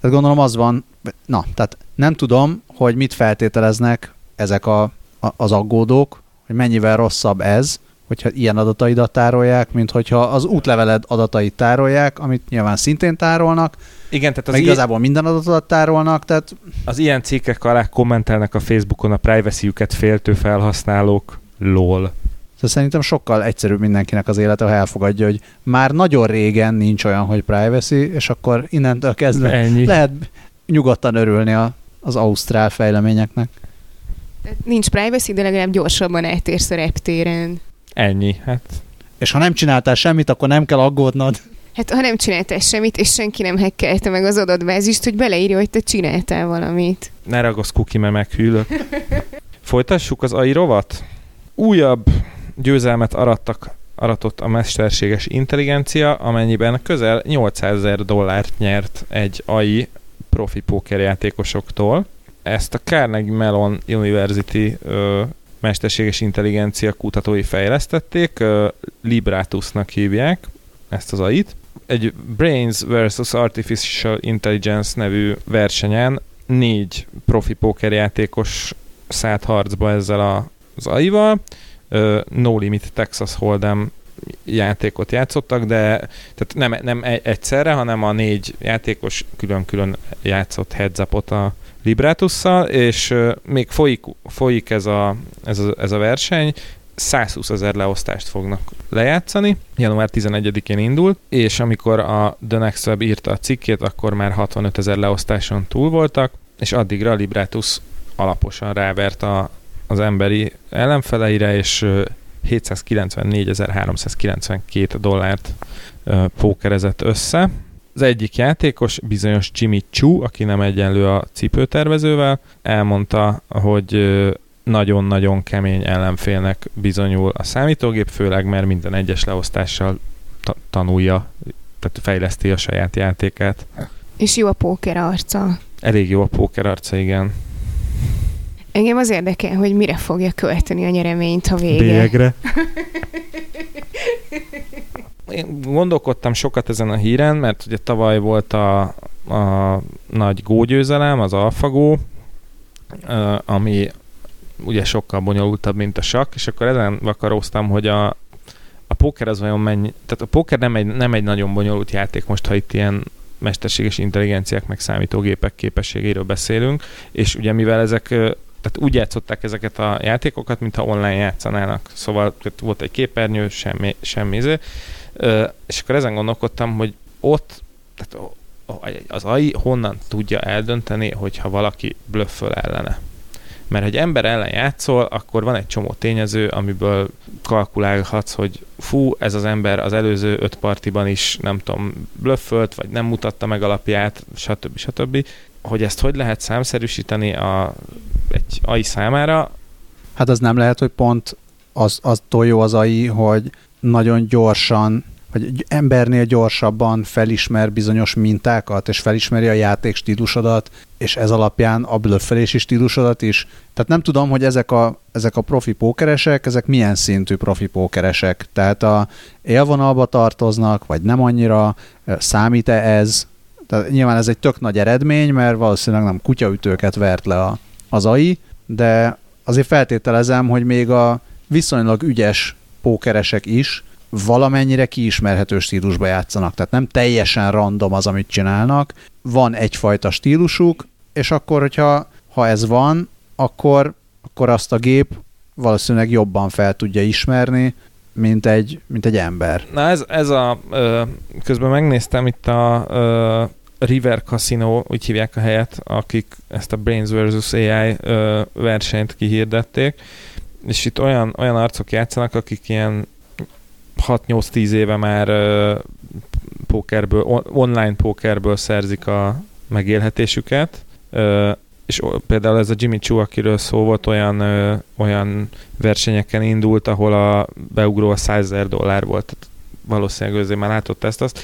tehát gondolom az van, na, tehát nem tudom, hogy mit feltételeznek ezek a, a, az aggódók, hogy mennyivel rosszabb ez, hogyha ilyen adataidat tárolják, mint hogyha az útleveled adatait tárolják, amit nyilván szintén tárolnak, igen, tehát az meg igazából minden adatot tárolnak, tehát... Az ilyen cikkek alá kommentelnek a Facebookon a privacy-üket féltő felhasználók, lol. Szóval szerintem sokkal egyszerűbb mindenkinek az élete, ha elfogadja, hogy már nagyon régen nincs olyan, hogy privacy, és akkor innentől kezdve Ennyi. lehet nyugodtan örülni a, az ausztrál fejleményeknek. Nincs privacy, de legalább gyorsabban eltérsz a reptéren. Ennyi, hát. És ha nem csináltál semmit, akkor nem kell aggódnod. Hát ha nem csináltál semmit, és senki nem hekkelte meg az adatbázist, hogy beleírja, hogy te csináltál valamit. Ne ragasz kuki, mert meghűlök. Folytassuk az AI rovat? Újabb győzelmet arattak, aratott a mesterséges intelligencia, amennyiben közel 800 ezer dollárt nyert egy AI profi pókerjátékosoktól. Ezt a Carnegie Mellon University ö, mesterséges intelligencia kutatói fejlesztették, ö, Libratusnak hívják ezt az AI-t. Egy Brains vs. Artificial Intelligence nevű versenyen négy profi pókerjátékos szállt harcba ezzel a, az AI-val, No Limit Texas Hold'em játékot játszottak, de tehát nem, nem e- egyszerre, hanem a négy játékos külön-külön játszott heads a Libratusszal, és még folyik, folyik ez, a, ez, a, ez a verseny, 120 ezer leosztást fognak lejátszani. Január 11-én indult, és amikor a The Next Web írta a cikkét, akkor már 65 ezer leosztáson túl voltak, és addigra a Libratus alaposan rávert a, az emberi ellenfeleire, és 794.392 dollárt pókerezett össze. Az egyik játékos, bizonyos Jimmy Chu, aki nem egyenlő a cipőtervezővel, elmondta, hogy nagyon-nagyon kemény ellenfélnek bizonyul a számítógép, főleg mert minden egyes leosztással ta- tanulja, tehát fejleszti a saját játékát. És jó a póker arca. Elég jó a póker arca, igen. Engem az érdekel, hogy mire fogja költeni a nyereményt, ha vége. Bélyegre. Én gondolkodtam sokat ezen a híren, mert ugye tavaly volt a, a nagy gógyőzelem, az AlphaGo, ami ugye sokkal bonyolultabb, mint a sakk, és akkor ezen vakaróztam, hogy a, a póker az vajon mennyi, tehát a póker nem egy, nem egy nagyon bonyolult játék most, ha itt ilyen mesterséges intelligenciák meg számítógépek képességéről beszélünk, és ugye mivel ezek tehát úgy játszották ezeket a játékokat, mintha online játszanának. Szóval volt egy képernyő, semmi, semmi izé. És akkor ezen gondolkodtam, hogy ott tehát az AI honnan tudja eldönteni, hogyha valaki blöfföl ellene. Mert hogy ember ellen játszol, akkor van egy csomó tényező, amiből kalkulálhatsz, hogy fú, ez az ember az előző öt partiban is, nem tudom, blöffölt, vagy nem mutatta meg alapját, stb. stb. Hogy ezt hogy lehet számszerűsíteni a, egy AI számára? Hát az nem lehet, hogy pont az, az jó az AI, hogy nagyon gyorsan vagy embernél gyorsabban felismer bizonyos mintákat, és felismeri a játék stílusodat, és ez alapján a blöffelési stílusodat is. Tehát nem tudom, hogy ezek a, ezek a profi pókeresek, ezek milyen szintű profi pókeresek. Tehát a élvonalba tartoznak, vagy nem annyira, számít-e ez? Tehát nyilván ez egy tök nagy eredmény, mert valószínűleg nem kutyaütőket vert le a, az AI, de azért feltételezem, hogy még a viszonylag ügyes pókeresek is valamennyire kiismerhető stílusba játszanak. Tehát nem teljesen random az, amit csinálnak. Van egyfajta stílusuk, és akkor, hogyha ha ez van, akkor, akkor azt a gép valószínűleg jobban fel tudja ismerni, mint egy, mint egy ember. Na ez, ez a, közben megnéztem itt a River Casino, úgy hívják a helyet, akik ezt a Brains vs. AI versenyt kihirdették, és itt olyan, olyan arcok játszanak, akik ilyen 6-8-10 éve már uh, pókerből, on- online pókerből szerzik a megélhetésüket, uh, és például ez a Jimmy Choo, akiről szó volt, olyan, ö, olyan versenyeken indult, ahol a beugró a 100 ezer dollár volt. Tehát valószínűleg azért már látott ezt azt.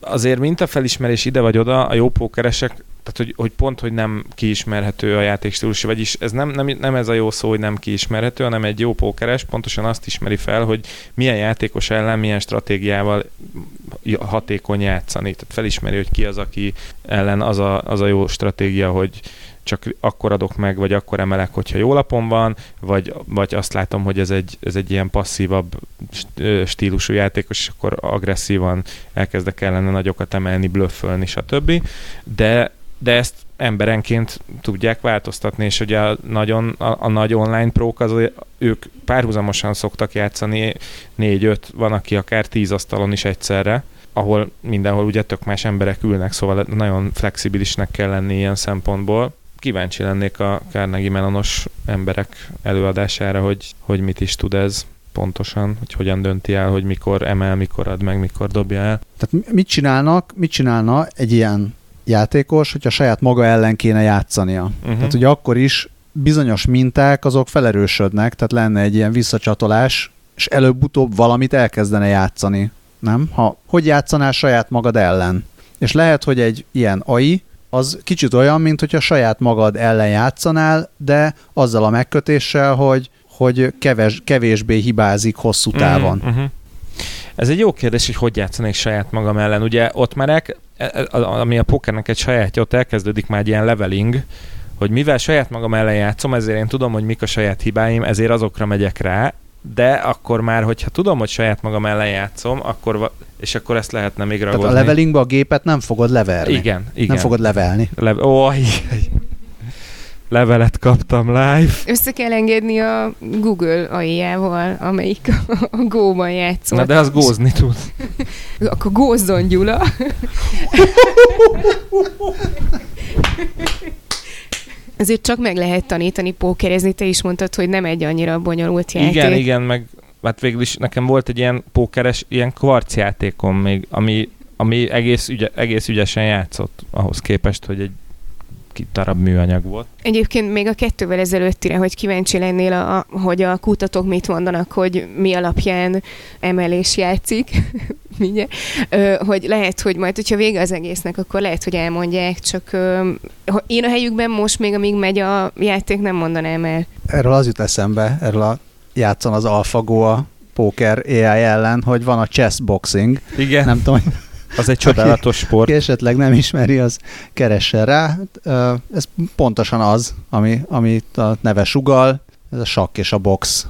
Azért mintafelismerés ide vagy oda, a jó pókeresek tehát hogy, hogy pont, hogy nem kiismerhető a játékstílus, vagyis ez nem, nem, nem ez a jó szó, hogy nem kiismerhető, hanem egy jó pókeres pontosan azt ismeri fel, hogy milyen játékos ellen, milyen stratégiával hatékony játszani. Tehát felismeri, hogy ki az, aki ellen az a, az a jó stratégia, hogy csak akkor adok meg, vagy akkor emelek, hogyha jó lapon van, vagy, vagy azt látom, hogy ez egy, ez egy ilyen passzívabb stílusú játékos, és akkor agresszívan elkezdek ellene nagyokat emelni, blöffölni, stb. De de ezt emberenként tudják változtatni, és ugye a, nagyon, a, a nagy online prók, az, ők párhuzamosan szoktak játszani, négy-öt, van, aki akár tíz asztalon is egyszerre, ahol mindenhol ugye tök más emberek ülnek, szóval nagyon flexibilisnek kell lenni ilyen szempontból. Kíváncsi lennék a Carnegie Melonos emberek előadására, hogy, hogy mit is tud ez pontosan, hogy hogyan dönti el, hogy mikor emel, mikor ad meg, mikor dobja el. Tehát mit csinálnak, mit csinálna egy ilyen játékos, hogyha saját maga ellen kéne játszania. Uh-huh. Tehát ugye akkor is bizonyos minták azok felerősödnek, tehát lenne egy ilyen visszacsatolás, és előbb-utóbb valamit elkezdene játszani. Nem? Ha hogy játszanál saját magad ellen? És lehet, hogy egy ilyen AI, az kicsit olyan, mint hogyha saját magad ellen játszanál, de azzal a megkötéssel, hogy, hogy keves, kevésbé hibázik hosszú mhm, távon. Uh-huh. Ez egy jó kérdés, hogy hogy játszanék saját magam ellen. Ugye ott már e, e, ami a pokernek egy sajátja, ott elkezdődik már egy ilyen leveling, hogy mivel saját magam ellen játszom, ezért én tudom, hogy mik a saját hibáim, ezért azokra megyek rá, de akkor már, hogyha tudom, hogy saját magam ellen játszom, akkor, és akkor ezt lehetne még ragozni. Tehát a levelingbe a gépet nem fogod leverni. Igen, igen. Nem fogod levelni. Le- oh, levelet kaptam live. Össze kell engedni a Google AI-jával, amelyik a Go-ban játszott. Na de az gózni tud. Akkor gózzon Gyula. Ezért csak meg lehet tanítani pókerezni. Te is mondtad, hogy nem egy annyira bonyolult játék. Igen, igen, meg hát végül is nekem volt egy ilyen pókeres, ilyen kvarcjátékom még, ami, ami egész, ügye, egész ügyesen játszott ahhoz képest, hogy egy darab műanyag volt. Egyébként még a kettővel ezelőttire, hogy kíváncsi lennél, a, hogy a kutatók mit mondanak, hogy mi alapján emelés játszik, ö, hogy lehet, hogy majd, hogyha vége az egésznek, akkor lehet, hogy elmondják, csak ö, én a helyükben most még, amíg megy a játék, nem mondanám el. Erről az jut eszembe, erről a játszan az AlphaGo a poker AI ellen, hogy van a chess boxing. Igen. Nem tudom, az egy csodálatos sport. Aki esetleg nem ismeri, az keressen rá. Ez pontosan az, ami, amit a neve sugal, ez a sakk és a box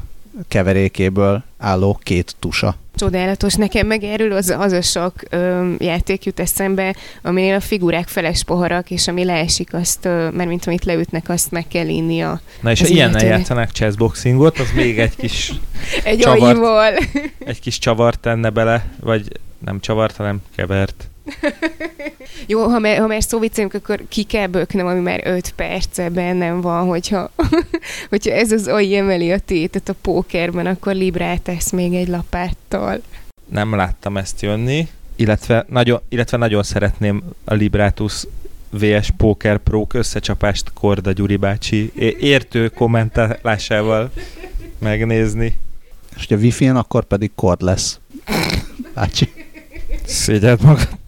keverékéből álló két tusa. Csodálatos. Nekem meg erről az, az a sok ö, játék jut eszembe, aminél a figurák feles poharak, és ami leesik, azt, ö, mert mint amit leütnek, azt meg kell inni a Na és ha ilyennel játszanak chessboxingot, az még egy kis egy csavart, egy kis csavart tenne bele, vagy nem csavart, hanem kevert. Jó, ha már, ha már szó akkor ki kell böknem, ami már 5 perce bennem van, hogyha, hogyha ez az AI emeli a tétet a pókerben, akkor Librát tesz még egy lapáttal. Nem láttam ezt jönni, illetve nagyon, illetve nagyon szeretném a Libratus VS Poker Pro összecsapást Korda Gyuri bácsi értő kommentálásával megnézni. És ugye wifi-n akkor pedig kord lesz. Bácsi. Szégyed magad.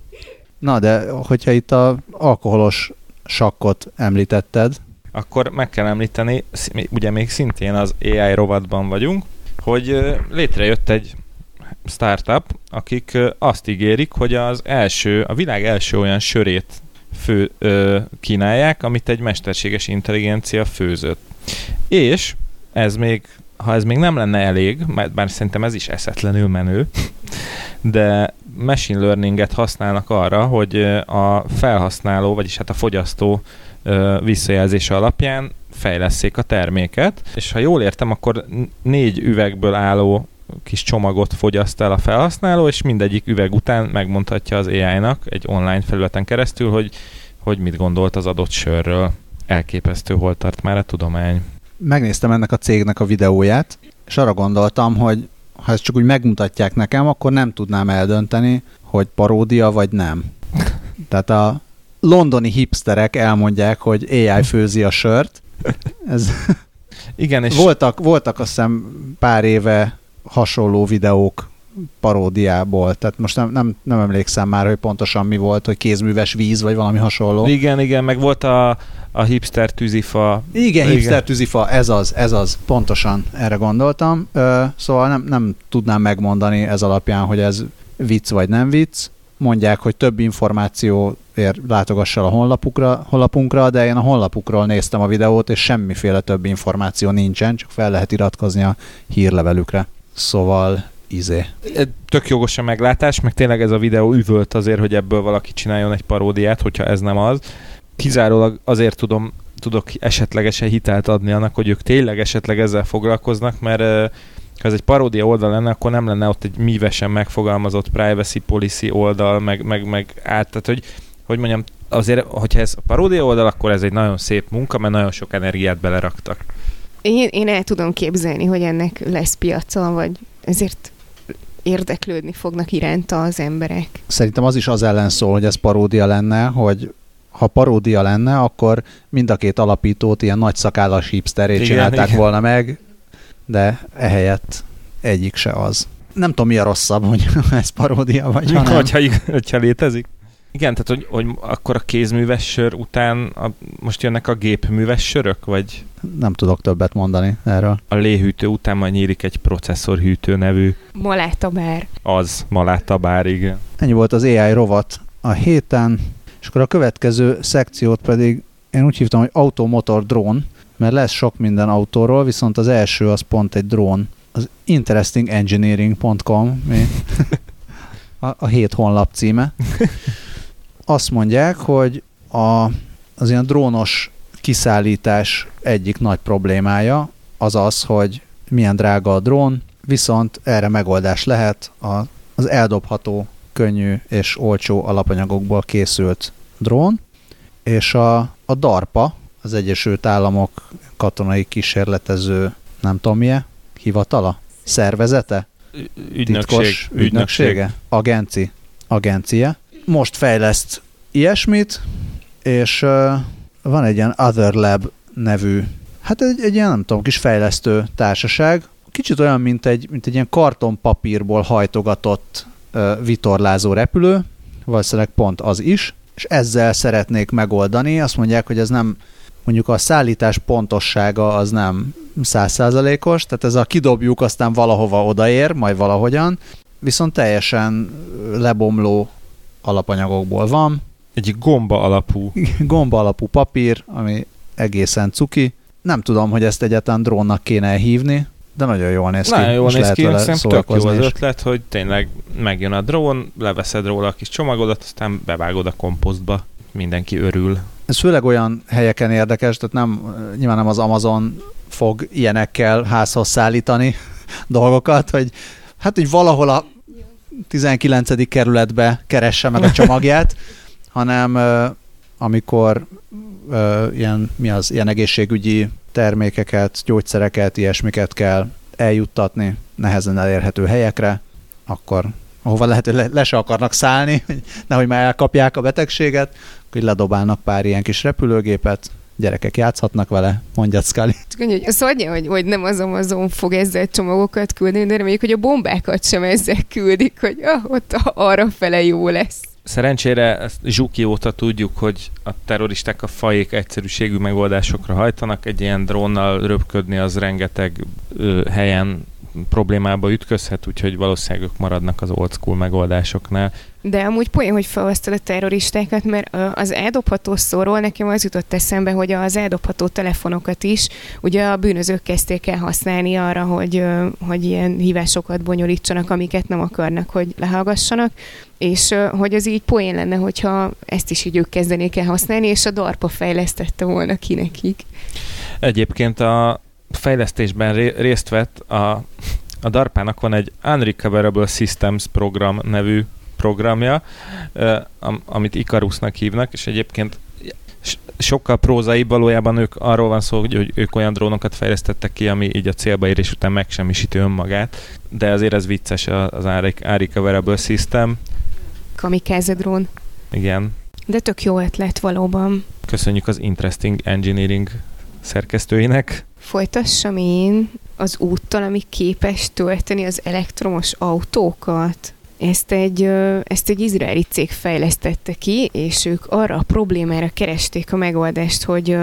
Na, de hogyha itt a alkoholos sakkot említetted, akkor meg kell említeni, ugye még szintén az AI rovatban vagyunk, hogy létrejött egy startup, akik azt ígérik, hogy az első, a világ első olyan sörét fő, ö, kínálják, amit egy mesterséges intelligencia főzött. És ez még, ha ez még nem lenne elég, mert bár szerintem ez is eszetlenül menő, de machine learninget használnak arra, hogy a felhasználó, vagyis hát a fogyasztó visszajelzése alapján fejleszék a terméket, és ha jól értem, akkor négy üvegből álló kis csomagot fogyaszt el a felhasználó, és mindegyik üveg után megmondhatja az AI-nak egy online felületen keresztül, hogy, hogy mit gondolt az adott sörről. Elképesztő, hol tart már a tudomány. Megnéztem ennek a cégnek a videóját, és arra gondoltam, hogy ha ezt csak úgy megmutatják nekem, akkor nem tudnám eldönteni, hogy paródia vagy nem. Tehát a londoni hipsterek elmondják, hogy AI főzi a sört. Ez Igen, és... Voltak, voltak azt hiszem pár éve hasonló videók paródiából, tehát most nem, nem, nem emlékszem már, hogy pontosan mi volt, hogy kézműves víz, vagy valami hasonló. Igen, igen, meg volt a, a hipster tűzifa. Igen, igen, hipster tűzifa, ez az, ez az, pontosan erre gondoltam. Szóval nem, nem tudnám megmondani ez alapján, hogy ez vicc vagy nem vicc. Mondják, hogy több információért látogassa a honlapukra, honlapunkra, de én a honlapukról néztem a videót, és semmiféle több információ nincsen, csak fel lehet iratkozni a hírlevelükre. Szóval izé. Tök jogos a meglátás, meg tényleg ez a videó üvölt azért, hogy ebből valaki csináljon egy paródiát, hogyha ez nem az. Kizárólag azért tudom, tudok esetlegesen hitelt adni annak, hogy ők tényleg esetleg ezzel foglalkoznak, mert ha ez egy paródia oldal lenne, akkor nem lenne ott egy mívesen megfogalmazott privacy policy oldal, meg, meg, meg át, tehát hogy, hogy mondjam, azért, hogyha ez a paródia oldal, akkor ez egy nagyon szép munka, mert nagyon sok energiát beleraktak. Én, én el tudom képzelni, hogy ennek lesz piaca, vagy ezért érdeklődni fognak iránta az emberek. Szerintem az is az ellen szól, hogy ez paródia lenne, hogy ha paródia lenne, akkor mind a két alapítót ilyen nagy szakállas hipsterét csinálták igen. volna meg, de ehelyett egyik se az. Nem tudom, mi a rosszabb, hogy ez paródia vagy, ha nem. Hogyha, hogyha létezik. Igen, tehát hogy, hogy akkor a kézműves sör után a, most jönnek a gépműves sörök, vagy? Nem tudok többet mondani erről. A léhűtő után majd nyílik egy processzorhűtő nevű. Malátabár. Az, malátabár, igen. Ennyi volt az AI rovat a héten, és akkor a következő szekciót pedig én úgy hívtam, hogy automotor drón, mert lesz sok minden autóról, viszont az első az pont egy drón. Az interestingengineering.com, mi? a, a hét honlap címe. Azt mondják, hogy a, az ilyen drónos kiszállítás egyik nagy problémája az az, hogy milyen drága a drón, viszont erre megoldás lehet a, az eldobható, könnyű és olcsó alapanyagokból készült drón, és a, a DARPA, az Egyesült Államok katonai kísérletező, nem tudom milyen, hivatala? Szervezete? Ügynökség. Titkos ügynöksége? Agenci. Agencia most fejleszt ilyesmit, és uh, van egy ilyen Other Lab nevű, hát egy, egy ilyen, nem tudom, kis fejlesztő társaság, kicsit olyan, mint egy, mint egy ilyen kartonpapírból hajtogatott uh, vitorlázó repülő, valószínűleg pont az is, és ezzel szeretnék megoldani. Azt mondják, hogy ez nem, mondjuk a szállítás pontossága az nem százszázalékos, tehát ez a kidobjuk, aztán valahova odaér, majd valahogyan, viszont teljesen lebomló alapanyagokból van. Egy gomba alapú. Gomba alapú papír, ami egészen cuki. Nem tudom, hogy ezt egyáltalán drónnak kéne hívni, de nagyon jól néz ki. Nagyon jól néz ki, szerintem tök jó az ötlet, hogy tényleg megjön a drón, leveszed róla a kis csomagodat, aztán bevágod a komposztba. Mindenki örül. Ez főleg olyan helyeken érdekes, tehát nem, nyilván nem az Amazon fog ilyenekkel házhoz szállítani dolgokat, hogy hát, hogy valahol a 19. kerületbe keresse meg a csomagját, hanem amikor ilyen, mi az, ilyen egészségügyi termékeket, gyógyszereket, ilyesmiket kell eljuttatni nehezen elérhető helyekre, akkor ahova lehet, hogy le, le se akarnak szállni, nehogy már elkapják a betegséget, akkor ledobálnak pár ilyen kis repülőgépet, gyerekek játszhatnak vele, mondja Scully. Csak azt mondja, hogy, hogy nem az Amazon fog ezzel csomagokat küldeni, de reméljük, hogy a bombákat sem ezzel küldik, hogy ah, ott arra fele jó lesz. Szerencsére ezt Zsuki óta tudjuk, hogy a terroristák a fajék egyszerűségű megoldásokra hajtanak. Egy ilyen drónnal röpködni az rengeteg ö, helyen problémába ütközhet, úgyhogy valószínűleg ők maradnak az old school megoldásoknál. De amúgy poén, hogy felhoztad a terroristákat, mert az eldobható szóról nekem az jutott eszembe, hogy az eldobható telefonokat is ugye a bűnözők kezdték el használni arra, hogy, hogy ilyen hívásokat bonyolítsanak, amiket nem akarnak, hogy lehallgassanak, és hogy az így poén lenne, hogyha ezt is így ők kezdenék el használni, és a DARPA fejlesztette volna ki nekik. Egyébként a fejlesztésben részt vett a, a DARPA-nak van egy Unrecoverable Systems program nevű programja, amit Icarusnak hívnak, és egyébként sokkal prózai, valójában ők arról van szó, hogy ők olyan drónokat fejlesztettek ki, ami így a célba érés után megsemmisíti önmagát, de azért ez vicces az Unrecoverable System. Kamikaze drón. Igen. De tök jó ötlet valóban. Köszönjük az Interesting Engineering szerkesztőinek. Folytassam én az úttal, ami képes tölteni az elektromos autókat. Ezt egy, ezt egy izraeli cég fejlesztette ki, és ők arra a problémára keresték a megoldást, hogy,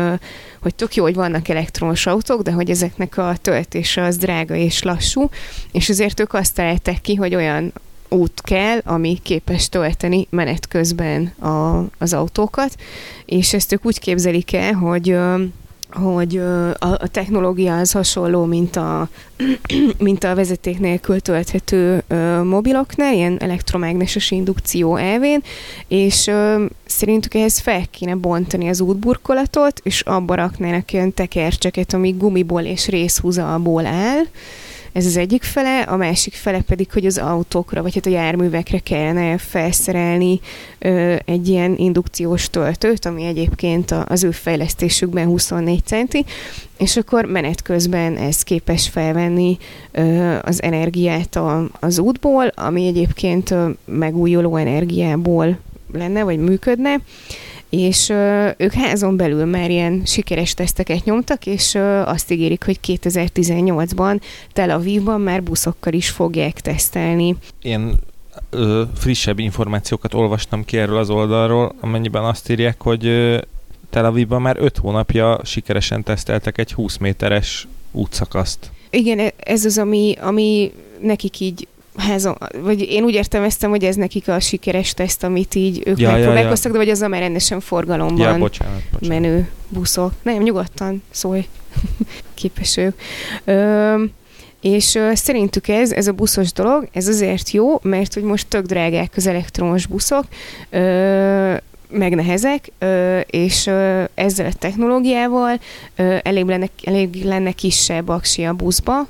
hogy tök jó, hogy vannak elektromos autók, de hogy ezeknek a töltése az drága és lassú, és ezért ők azt találták ki, hogy olyan út kell, ami képes tölteni menet közben a, az autókat, és ezt ők úgy képzelik el, hogy hogy a, a technológia az hasonló, mint a, mint a vezeték nélkül tölthető mobiloknál, ilyen elektromágneses indukció elvén, és szerintük ehhez fel kéne bontani az útburkolatot, és abba raknának ilyen tekercseket, ami gumiból és részhúzalból áll, ez az egyik fele, a másik fele pedig, hogy az autókra, vagy hát a járművekre kellene felszerelni ö, egy ilyen indukciós töltőt, ami egyébként a, az ő fejlesztésükben 24 centi, és akkor menet közben ez képes felvenni ö, az energiát a, az útból, ami egyébként ö, megújuló energiából lenne, vagy működne, és ö, ők házon belül már ilyen sikeres teszteket nyomtak, és ö, azt ígérik, hogy 2018-ban Tel Avivban már buszokkal is fogják tesztelni. Én ö, frissebb információkat olvastam ki erről az oldalról, amennyiben azt írják, hogy ö, Tel Avivban már 5 hónapja sikeresen teszteltek egy 20 méteres útszakaszt. Igen, e, ez az, ami, ami nekik így házon, vagy én úgy értelmeztem, hogy ez nekik a sikeres teszt, amit így ők ja, megpróbálkoztak, ja, ja. de vagy az már rendesen forgalomban ja, bocsánat, bocsánat. menő buszok. Nem, nyugodtan szólj, képes ők. Ö, és ö, szerintük ez, ez a buszos dolog, ez azért jó, mert hogy most tök drágák az elektromos buszok, ö, meg nehezek, és ezzel a technológiával elég lenne, elég lenne kisebb aksi a buszba,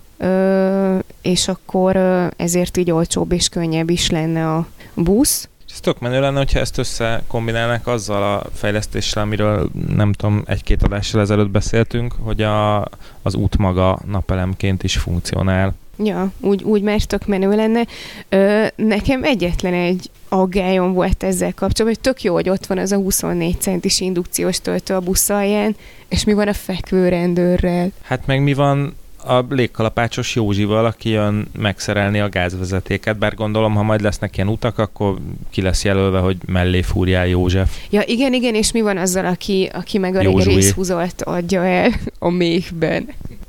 és akkor ezért így olcsóbb és könnyebb is lenne a busz. Ez tök menő lenne, hogyha ezt összekombinálnak azzal a fejlesztéssel, amiről nem tudom, egy-két adással ezelőtt beszéltünk, hogy a, az út maga napelemként is funkcionál. Ja, úgy, úgy már tök menő lenne. Ö, nekem egyetlen egy aggályom volt ezzel kapcsolatban, hogy tök jó, hogy ott van az a 24 centis indukciós töltő a busz alján, és mi van a fekvő rendőrrel? Hát meg mi van a légkalapácsos Józsival, aki jön megszerelni a gázvezetéket, bár gondolom, ha majd lesznek ilyen utak, akkor ki lesz jelölve, hogy mellé fúrjál József. Ja, igen, igen, és mi van azzal, aki, aki meg a részhúzolt adja el a méhben?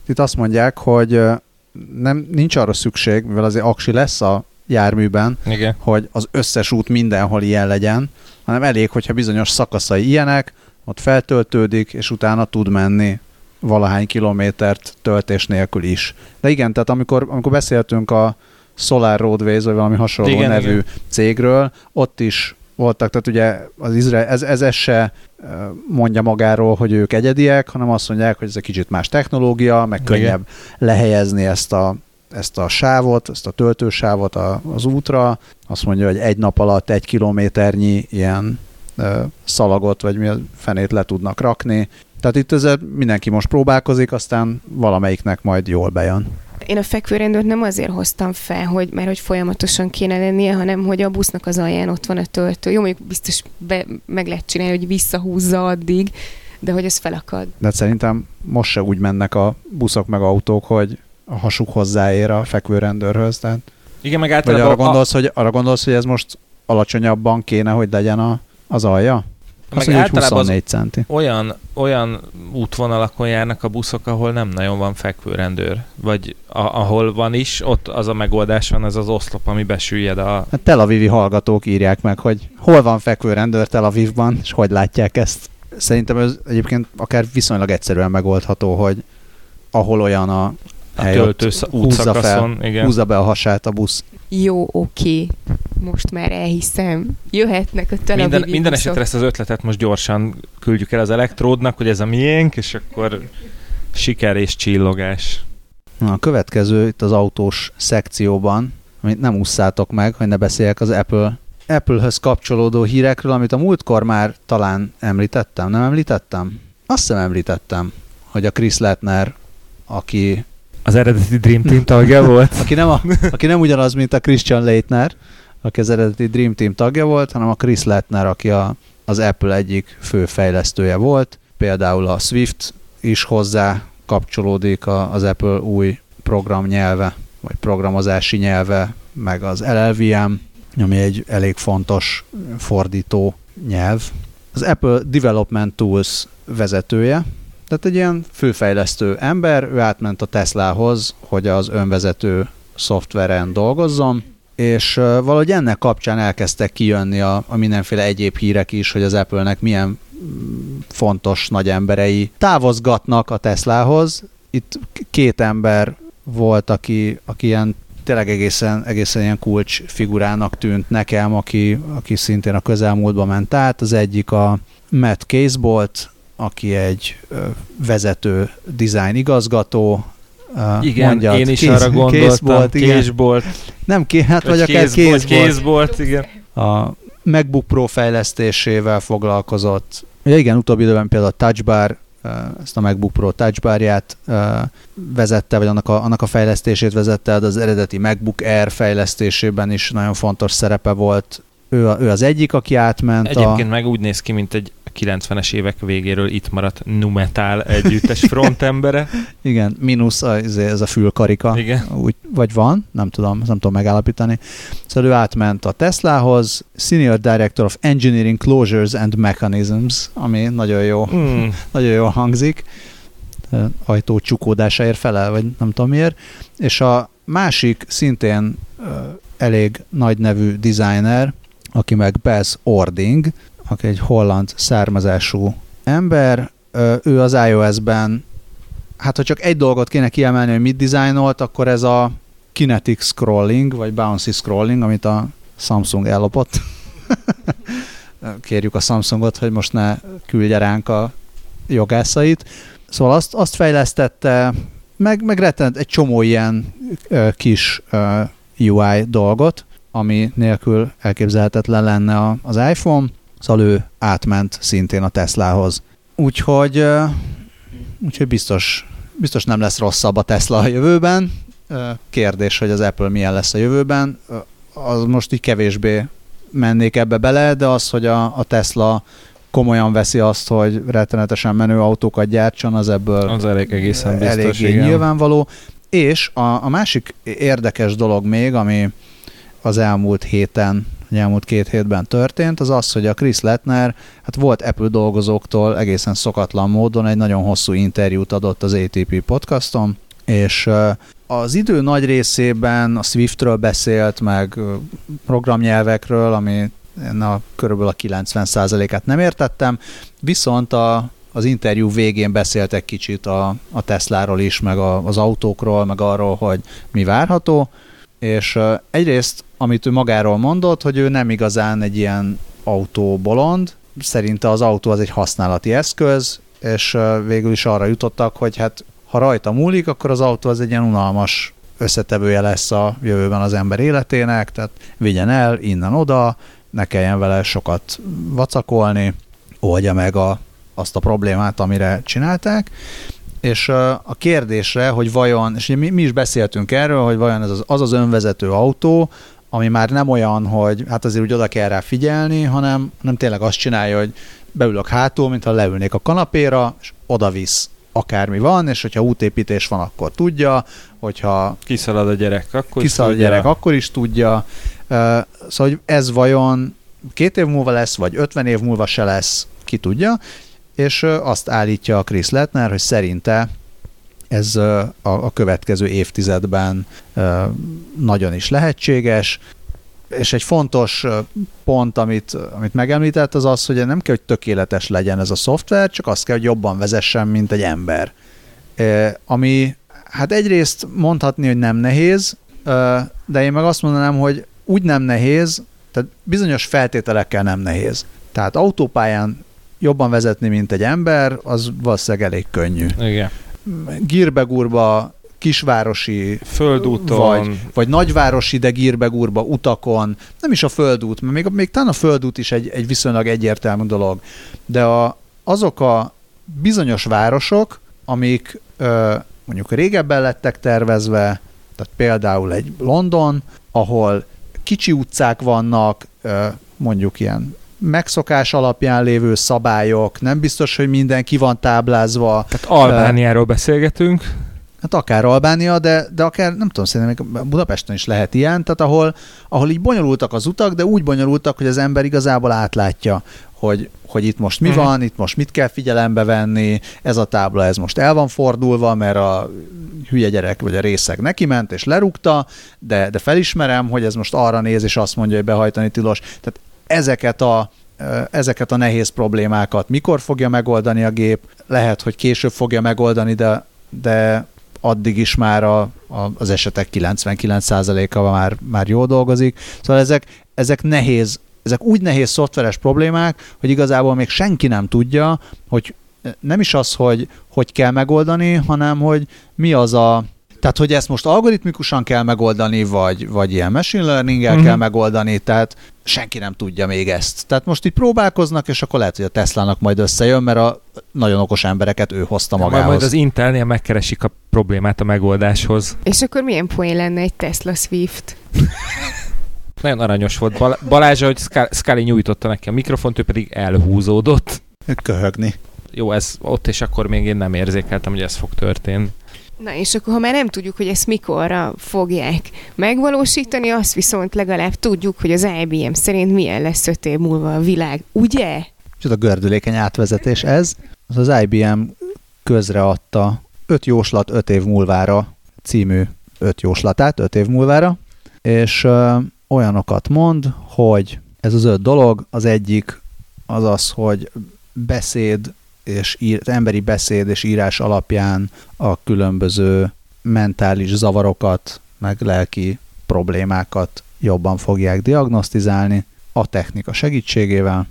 Itt azt mondják, hogy nem, nincs arra szükség, mivel azért aksi lesz a járműben, Igen. hogy az összes út mindenhol ilyen legyen, hanem elég, hogyha bizonyos szakaszai ilyenek, ott feltöltődik, és utána tud menni valahány kilométert töltés nélkül is. De igen, tehát amikor, amikor beszéltünk a Solar Roadways, vagy valami hasonló igen, nevű igen. cégről, ott is voltak, tehát ugye az Izrael, ez, ez, ez se mondja magáról, hogy ők egyediek, hanem azt mondják, hogy ez egy kicsit más technológia, meg könnyebb Igen. lehelyezni ezt a ezt a sávot, ezt a töltősávot az útra, azt mondja, hogy egy nap alatt egy kilométernyi ilyen szalagot, vagy mi a fenét le tudnak rakni. Tehát itt ezzel mindenki most próbálkozik, aztán valamelyiknek majd jól bejön. Én a fekvőrendőrt nem azért hoztam fel, hogy, mert hogy folyamatosan kéne lennie, hanem hogy a busznak az alján ott van a töltő. Jó, mondjuk biztos be, meg lehet csinálni, hogy visszahúzza addig, de hogy ez felakad. De hát szerintem most se úgy mennek a buszok meg autók, hogy a hasuk hozzáér a fekvőrendőrhöz. Tehát... Igen, meg általában... Vagy arra gondolsz, a... hogy, arra gondolsz, hogy ez most alacsonyabban kéne, hogy legyen a, az alja? Azt meg mondja, általában 24 centi. Olyan, olyan útvonalakon járnak a buszok, ahol nem nagyon van fekvőrendőr. Vagy a, ahol van is, ott az a megoldás van, ez az oszlop, ami besüllyed a... Hát Tel Avivi hallgatók írják meg, hogy hol van fekvőrendőr Tel Avivban, és hogy látják ezt. Szerintem ez egyébként akár viszonylag egyszerűen megoldható, hogy ahol olyan a, a hely, töltő húzza, fel, igen. húzza be a hasát a busz. Jó, oké. Most már elhiszem. Jöhetnek a Tel Minden, minden esetre ezt az ötletet most gyorsan küldjük el az elektródnak, hogy ez a miénk, és akkor siker és csillogás. Na, a következő itt az autós szekcióban, amit nem usszátok meg, hogy ne beszéljek az Apple Apple-höz kapcsolódó hírekről, amit a múltkor már talán említettem, nem említettem? Azt hiszem említettem, hogy a Chris Lettner, aki... Az eredeti Dream Team tagja volt? aki, nem a, aki nem ugyanaz, mint a Christian Leitner, aki az eredeti Dream Team tagja volt, hanem a Chris Lettner, aki a, az Apple egyik fő fejlesztője volt. Például a Swift is hozzá kapcsolódik a, az Apple új programnyelve, vagy programozási nyelve, meg az LLVM, ami egy elég fontos fordító nyelv. Az Apple Development Tools vezetője, tehát egy ilyen főfejlesztő ember, ő átment a Teslahoz, hogy az önvezető szoftveren dolgozzon, és valahogy ennek kapcsán elkezdtek kijönni a, a mindenféle egyéb hírek is, hogy az Apple-nek milyen mm, fontos nagy emberei távozgatnak a Teslahoz. Itt két ember volt, aki, aki ilyen tényleg egészen, egészen ilyen kulcs figurának tűnt nekem, aki, aki szintén a közelmúltban ment át. Az egyik a Matt Casebolt, aki egy vezető design igazgató, igen, mondjad, én is kéz, arra gondoltam, Casebolt. Nem, ké, hát vagy, vagy akár Casebolt. Casebolt, igen. A MacBook Pro fejlesztésével foglalkozott. Ja, igen, utóbbi időben például a Touch Bar ezt a MacBook Pro touchbarját vezette, vagy annak a, annak a fejlesztését vezette, de az eredeti MacBook Air fejlesztésében is nagyon fontos szerepe volt. Ő, ő az egyik, aki átment. Egyébként a... meg úgy néz ki, mint egy 90-es évek végéről itt maradt Numetal együttes frontembere. Igen, mínusz ez a fülkarika. Igen. Úgy, vagy van, nem tudom, nem tudom megállapítani. Szóval ő átment a Teslahoz, Senior Director of Engineering Closures and Mechanisms, ami nagyon jó, mm. nagyon jó hangzik. Ajtó csukódásáért felel, vagy nem tudom miért. És a másik szintén elég nagy nevű designer, aki meg Bess Ording, aki egy holland származású ember, ő az iOS-ben, hát ha csak egy dolgot kéne kiemelni, hogy mit dizájnolt, akkor ez a kinetic scrolling, vagy bouncy scrolling, amit a Samsung ellopott. Kérjük a Samsungot, hogy most ne küldje ránk a jogászait. Szóval azt, azt fejlesztette, meg, meg rettent egy csomó ilyen ö, kis ö, UI dolgot, ami nélkül elképzelhetetlen lenne az iPhone. Szóval ő átment szintén a Teslahoz. Úgyhogy, úgyhogy biztos, biztos nem lesz rosszabb a Tesla a jövőben. Kérdés, hogy az Apple milyen lesz a jövőben. Az most így kevésbé mennék ebbe bele, de az, hogy a, a Tesla komolyan veszi azt, hogy rettenetesen menő autókat gyártson, az ebből az elég egészen biztos, eléggé igen. nyilvánvaló. És a, a másik érdekes dolog még, ami az elmúlt héten hogy elmúlt két hétben történt, az az, hogy a Chris Lettner hát volt Apple dolgozóktól egészen szokatlan módon egy nagyon hosszú interjút adott az ATP podcaston, és az idő nagy részében a Swiftről beszélt, meg programnyelvekről, ami én a körülbelül a 90%-át nem értettem, viszont a, az interjú végén beszéltek kicsit a, a Tesláról is, meg a, az autókról, meg arról, hogy mi várható, és egyrészt, amit ő magáról mondott, hogy ő nem igazán egy ilyen autóbolond, szerinte az autó az egy használati eszköz, és végül is arra jutottak, hogy hát ha rajta múlik, akkor az autó az egy ilyen unalmas összetevője lesz a jövőben az ember életének, tehát vigyen el innen-oda, ne kelljen vele sokat vacakolni, oldja meg a, azt a problémát, amire csinálták, és a kérdésre, hogy vajon, és mi, mi is beszéltünk erről, hogy vajon ez az, az az önvezető autó, ami már nem olyan, hogy hát azért úgy oda kell rá figyelni, hanem, hanem tényleg azt csinálja, hogy beülök hátul, mintha leülnék a kanapéra, és oda visz akármi van, és hogyha útépítés van, akkor tudja, hogyha... Kiszalad a gyerek, akkor kiszalad a gyerek, akkor is tudja. Szóval, hogy ez vajon két év múlva lesz, vagy 50 év múlva se lesz, ki tudja, és azt állítja a Chris Lettner, hogy szerinte ez a, a következő évtizedben nagyon is lehetséges, és egy fontos pont, amit, amit megemlített, az az, hogy nem kell, hogy tökéletes legyen ez a szoftver, csak azt kell, hogy jobban vezessen, mint egy ember. Ami hát egyrészt mondhatni, hogy nem nehéz, de én meg azt mondanám, hogy úgy nem nehéz, tehát bizonyos feltételekkel nem nehéz. Tehát autópályán jobban vezetni, mint egy ember, az valószínűleg elég könnyű. Igen. Gírbegurba kisvárosi földúton, vagy, vagy nagyvárosi, de gírbegurba utakon, nem is a földút, mert még, még talán a földút is egy, egy viszonylag egyértelmű dolog, de a, azok a bizonyos városok, amik ö, mondjuk régebben lettek tervezve, tehát például egy London, ahol kicsi utcák vannak, ö, mondjuk ilyen megszokás alapján lévő szabályok, nem biztos, hogy minden ki van táblázva. Tehát Albániáról beszélgetünk. Hát akár Albánia, de, de akár, nem tudom, szerintem még Budapesten is lehet ilyen, tehát ahol, ahol így bonyolultak az utak, de úgy bonyolultak, hogy az ember igazából átlátja, hogy, hogy itt most mi uh-huh. van, itt most mit kell figyelembe venni, ez a tábla, ez most el van fordulva, mert a hülye gyerek vagy a részeg neki ment és lerúgta, de, de felismerem, hogy ez most arra néz és azt mondja, hogy behajtani tilos. Tehát ezeket a, ezeket a nehéz problémákat mikor fogja megoldani a gép, lehet, hogy később fogja megoldani, de, de addig is már a, a, az esetek 99%-a már, már jól dolgozik. Szóval ezek, ezek nehéz, ezek úgy nehéz szoftveres problémák, hogy igazából még senki nem tudja, hogy nem is az, hogy hogy kell megoldani, hanem hogy mi az a, tehát, hogy ezt most algoritmikusan kell megoldani, vagy, vagy ilyen machine learning-el uh-huh. kell megoldani, tehát senki nem tudja még ezt. Tehát most itt próbálkoznak, és akkor lehet, hogy a Teslának majd összejön, mert a nagyon okos embereket ő hozta magához. Majd az Intelnél megkeresik a problémát a megoldáshoz. És akkor milyen poén lenne egy Tesla Swift? Nagyon aranyos volt. Bal- Balázs, hogy Scully nyújtotta neki a mikrofont, ő pedig elhúzódott. Köhögni. Jó, ez ott, és akkor még én nem érzékeltem, hogy ez fog történni. Na és akkor, ha már nem tudjuk, hogy ezt mikorra fogják megvalósítani, azt viszont legalább tudjuk, hogy az IBM szerint milyen lesz öt év múlva a világ, ugye? a gördülékeny átvezetés ez. Az, az IBM közreadta öt jóslat öt év múlvára című öt jóslatát öt év múlvára, és ö, olyanokat mond, hogy ez az öt dolog, az egyik az az, hogy beszéd és ír, emberi beszéd és írás alapján a különböző mentális zavarokat, meg lelki problémákat jobban fogják diagnosztizálni a technika segítségével.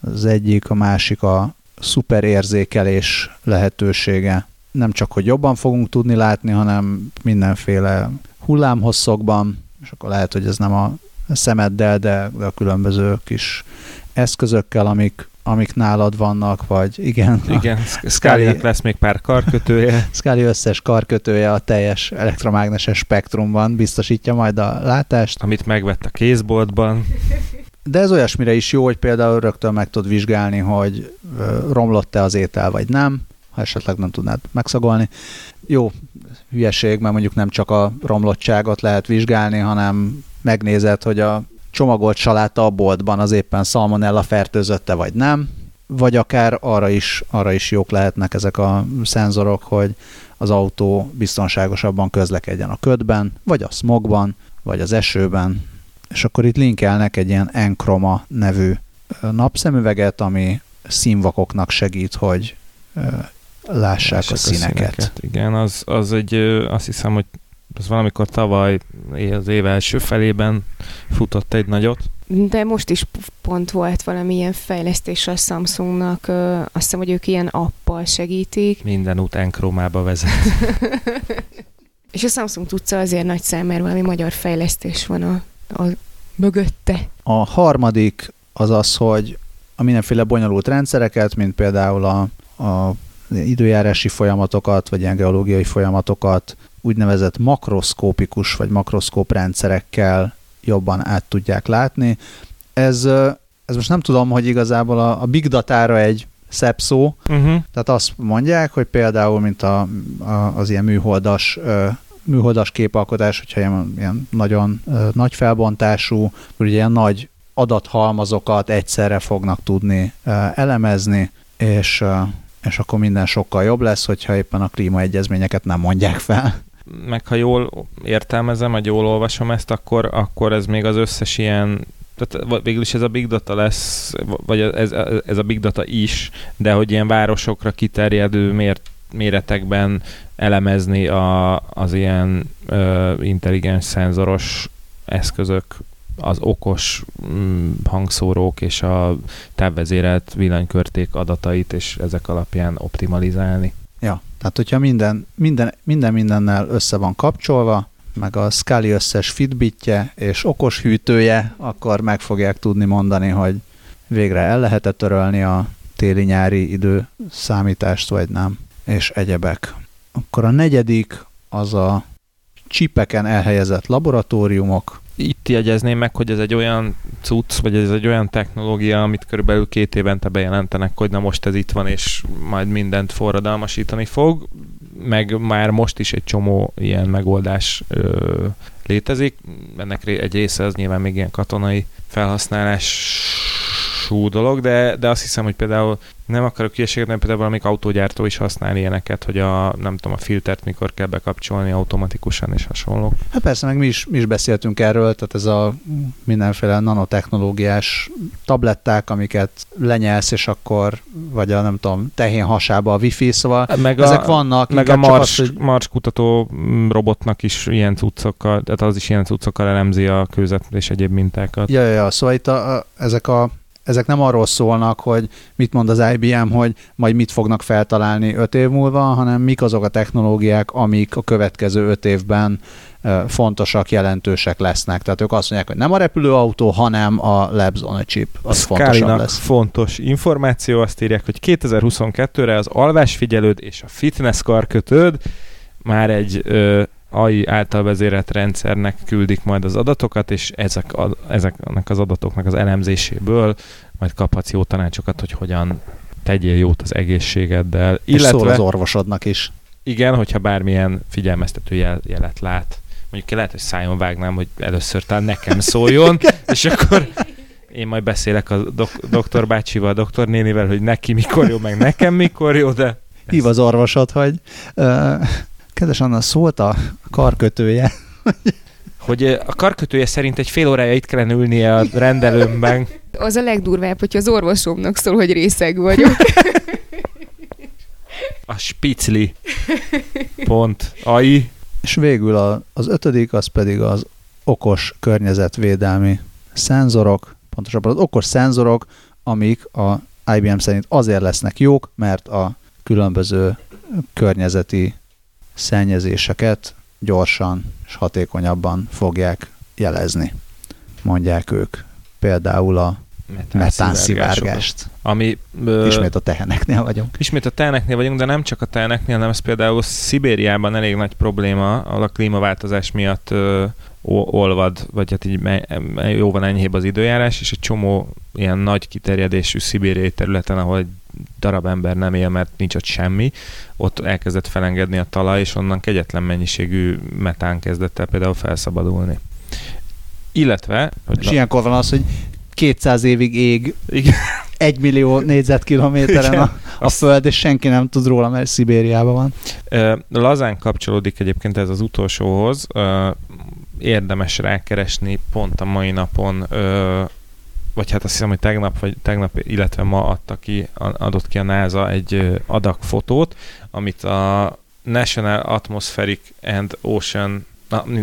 Az egyik, a másik a szuperérzékelés lehetősége. Nem csak, hogy jobban fogunk tudni látni, hanem mindenféle hullámhosszokban, és akkor lehet, hogy ez nem a szemeddel, de, a különböző kis eszközökkel, amik amik nálad vannak, vagy igen. Igen, Scully lesz még pár karkötője. Scully összes karkötője a teljes elektromágneses spektrumban biztosítja majd a látást. Amit megvett a kézboltban. De ez olyasmire is jó, hogy például rögtön meg tud vizsgálni, hogy romlott-e az étel, vagy nem, ha esetleg nem tudnád megszagolni. Jó, hülyeség, mert mondjuk nem csak a romlottságot lehet vizsgálni, hanem megnézed, hogy a csomagolt saláta a boltban az éppen szalmonella fertőzötte vagy nem, vagy akár arra is, arra is jók lehetnek ezek a szenzorok, hogy az autó biztonságosabban közlekedjen a ködben, vagy a smogban, vagy az esőben, és akkor itt linkelnek egy ilyen Enchroma nevű napszemüveget, ami színvakoknak segít, hogy lássák, lássák a, színeket. a színeket. Igen, az, az egy, azt hiszem, hogy az valamikor tavaly az év első felében futott egy nagyot. De most is pont volt valamilyen fejlesztés a Samsungnak, azt hiszem, hogy ők ilyen appal segítik. Minden út enkromába vezet. És a Samsung tudca azért nagy szám, mert valami magyar fejlesztés van a, a mögötte. A harmadik az az, hogy a mindenféle bonyolult rendszereket, mint például a, a időjárási folyamatokat, vagy ilyen geológiai folyamatokat úgynevezett makroszkópikus vagy makroszkóp rendszerekkel jobban át tudják látni. Ez, ez most nem tudom, hogy igazából a, a big datára egy szebb szó, uh-huh. tehát azt mondják, hogy például, mint a, a, az ilyen műholdas műholdas képalkotás, hogyha ilyen, ilyen nagyon uh, nagy felbontású, ugye ilyen nagy adathalmazokat egyszerre fognak tudni uh, elemezni, és, uh, és akkor minden sokkal jobb lesz, hogyha éppen a klímaegyezményeket nem mondják fel. Meg ha jól értelmezem, vagy jól olvasom ezt, akkor, akkor ez még az összes ilyen tehát végül is ez a big data lesz, vagy ez, ez a big data is, de hogy ilyen városokra kiterjedő mért, méretekben elemezni a, az ilyen ö, intelligens szenzoros eszközök, az okos mm, hangszórók és a távvezérelt villanykörték adatait, és ezek alapján optimalizálni. Ja, tehát hogyha minden, minden, minden mindennel össze van kapcsolva, meg a Scully összes fitbitje és okos hűtője, akkor meg fogják tudni mondani, hogy végre el lehet törölni a téli-nyári idő számítást, vagy nem, és egyebek. Akkor a negyedik az a csipeken elhelyezett laboratóriumok. Itt jegyezném meg, hogy ez egy olyan cucc, vagy ez egy olyan technológia, amit körülbelül két évente bejelentenek, hogy na most ez itt van, és majd mindent forradalmasítani fog meg már most is egy csomó ilyen megoldás ö, létezik. Ennek egy része az nyilván még ilyen katonai felhasználású dolog, de, de azt hiszem, hogy például nem akarok hülyeséget, nem például valamik autógyártó is használ ilyeneket, hogy a, nem tudom, a filtert mikor kell bekapcsolni automatikusan és hasonló. Hát persze, meg mi is, mi is beszéltünk erről, tehát ez a mindenféle nanotechnológiás tabletták, amiket lenyelsz, és akkor, vagy a nem tudom, tehén hasába a wifi, szóval meg ezek a, vannak. Meg a Mars, az, hogy... Mars kutató robotnak is ilyen cuccokkal, tehát az is ilyen cuccokkal elemzi a kőzet és egyéb mintákat. Ja, ja, ja szóval itt a, a, ezek a ezek nem arról szólnak, hogy mit mond az IBM, hogy majd mit fognak feltalálni öt év múlva, hanem mik azok a technológiák, amik a következő öt évben fontosak, jelentősek lesznek. Tehát ők azt mondják, hogy nem a repülőautó, hanem a Labs on a chip. Az fontosabb lesz. fontos információ, azt írják, hogy 2022-re az alvásfigyelőd és a fitness karkötőd már egy ö, AI által vezérelt rendszernek küldik majd az adatokat, és ezek a, ezeknek az adatoknak az elemzéséből majd kaphatsz jó tanácsokat, hogy hogyan tegyél jót az egészségeddel. És illetve, szól az orvosodnak is. Igen, hogyha bármilyen figyelmeztető jel, jelet lát. Mondjuk lehet, hogy szájon vágnám, hogy először talán nekem szóljon, és akkor én majd beszélek a dok- doktor bácsival, a doktor nénivel, hogy neki mikor jó, meg nekem mikor jó, de... Hív az orvosod, hogy uh, Kedves Anna, szólt a karkötője. hogy a karkötője szerint egy fél órája itt kellene ülnie a rendelőmben. Az a legdurvább, hogyha az orvosomnak szól, hogy részeg vagyok. A spicli. Pont. AI. És végül a, az ötödik, az pedig az okos környezetvédelmi szenzorok, pontosabban az okos szenzorok, amik a IBM szerint azért lesznek jók, mert a különböző környezeti szennyezéseket gyorsan és hatékonyabban fogják jelezni, mondják ők. Például a metánszivárgást. Ami, ö, ismét a teheneknél vagyunk. Ismét a teheneknél vagyunk, de nem csak a teheneknél, hanem ez például Szibériában elég nagy probléma, a klímaváltozás miatt ö, olvad, vagy hát így jóval enyhébb az időjárás, és egy csomó ilyen nagy kiterjedésű szibériai területen, ahol egy darab ember nem él, mert nincs ott semmi, ott elkezdett felengedni a talaj, és onnan kegyetlen mennyiségű metán kezdett el például felszabadulni. Illetve... Hogy és la... ilyenkor van az, hogy 200 évig ég Igen. egy millió négyzetkilométeren a, a föld, és senki nem tud róla, mert Szibériában van. Lazán kapcsolódik egyébként ez az utolsóhoz. Érdemes rákeresni pont a mai napon vagy hát azt hiszem, hogy tegnap, vagy tegnap, illetve ma adta ki, adott ki a NASA egy adagfotót, amit a National Atmospheric and Ocean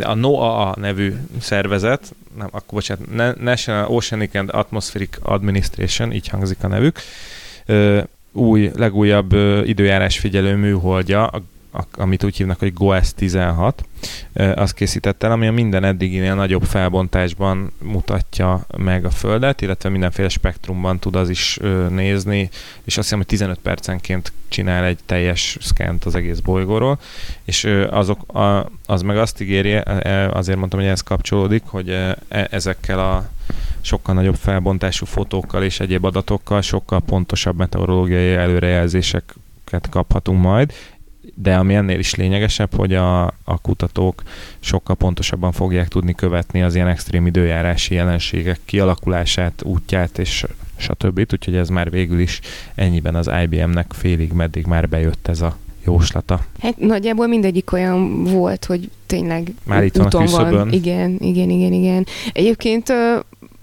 a NOAA nevű szervezet, nem, akkor bocsánat, National Oceanic and Atmospheric Administration, így hangzik a nevük, új, legújabb időjárás figyelő műholdja, a, amit úgy hívnak, hogy GOES 16, azt készített el, ami a minden eddiginél nagyobb felbontásban mutatja meg a Földet, illetve mindenféle spektrumban tud az is nézni, és azt hiszem, hogy 15 percenként csinál egy teljes szkent az egész bolygóról, és azok, az meg azt ígéri, azért mondtam, hogy ez kapcsolódik, hogy e, ezekkel a sokkal nagyobb felbontású fotókkal és egyéb adatokkal sokkal pontosabb meteorológiai előrejelzéseket kaphatunk majd, de ami ennél is lényegesebb, hogy a, a kutatók sokkal pontosabban fogják tudni követni az ilyen extrém időjárási jelenségek kialakulását, útját és stb. Úgyhogy ez már végül is ennyiben az IBM-nek félig meddig már bejött ez a jóslata. Hát nagyjából mindegyik olyan volt, hogy tényleg már itt van a van. Igen, igen, igen, igen. Egyébként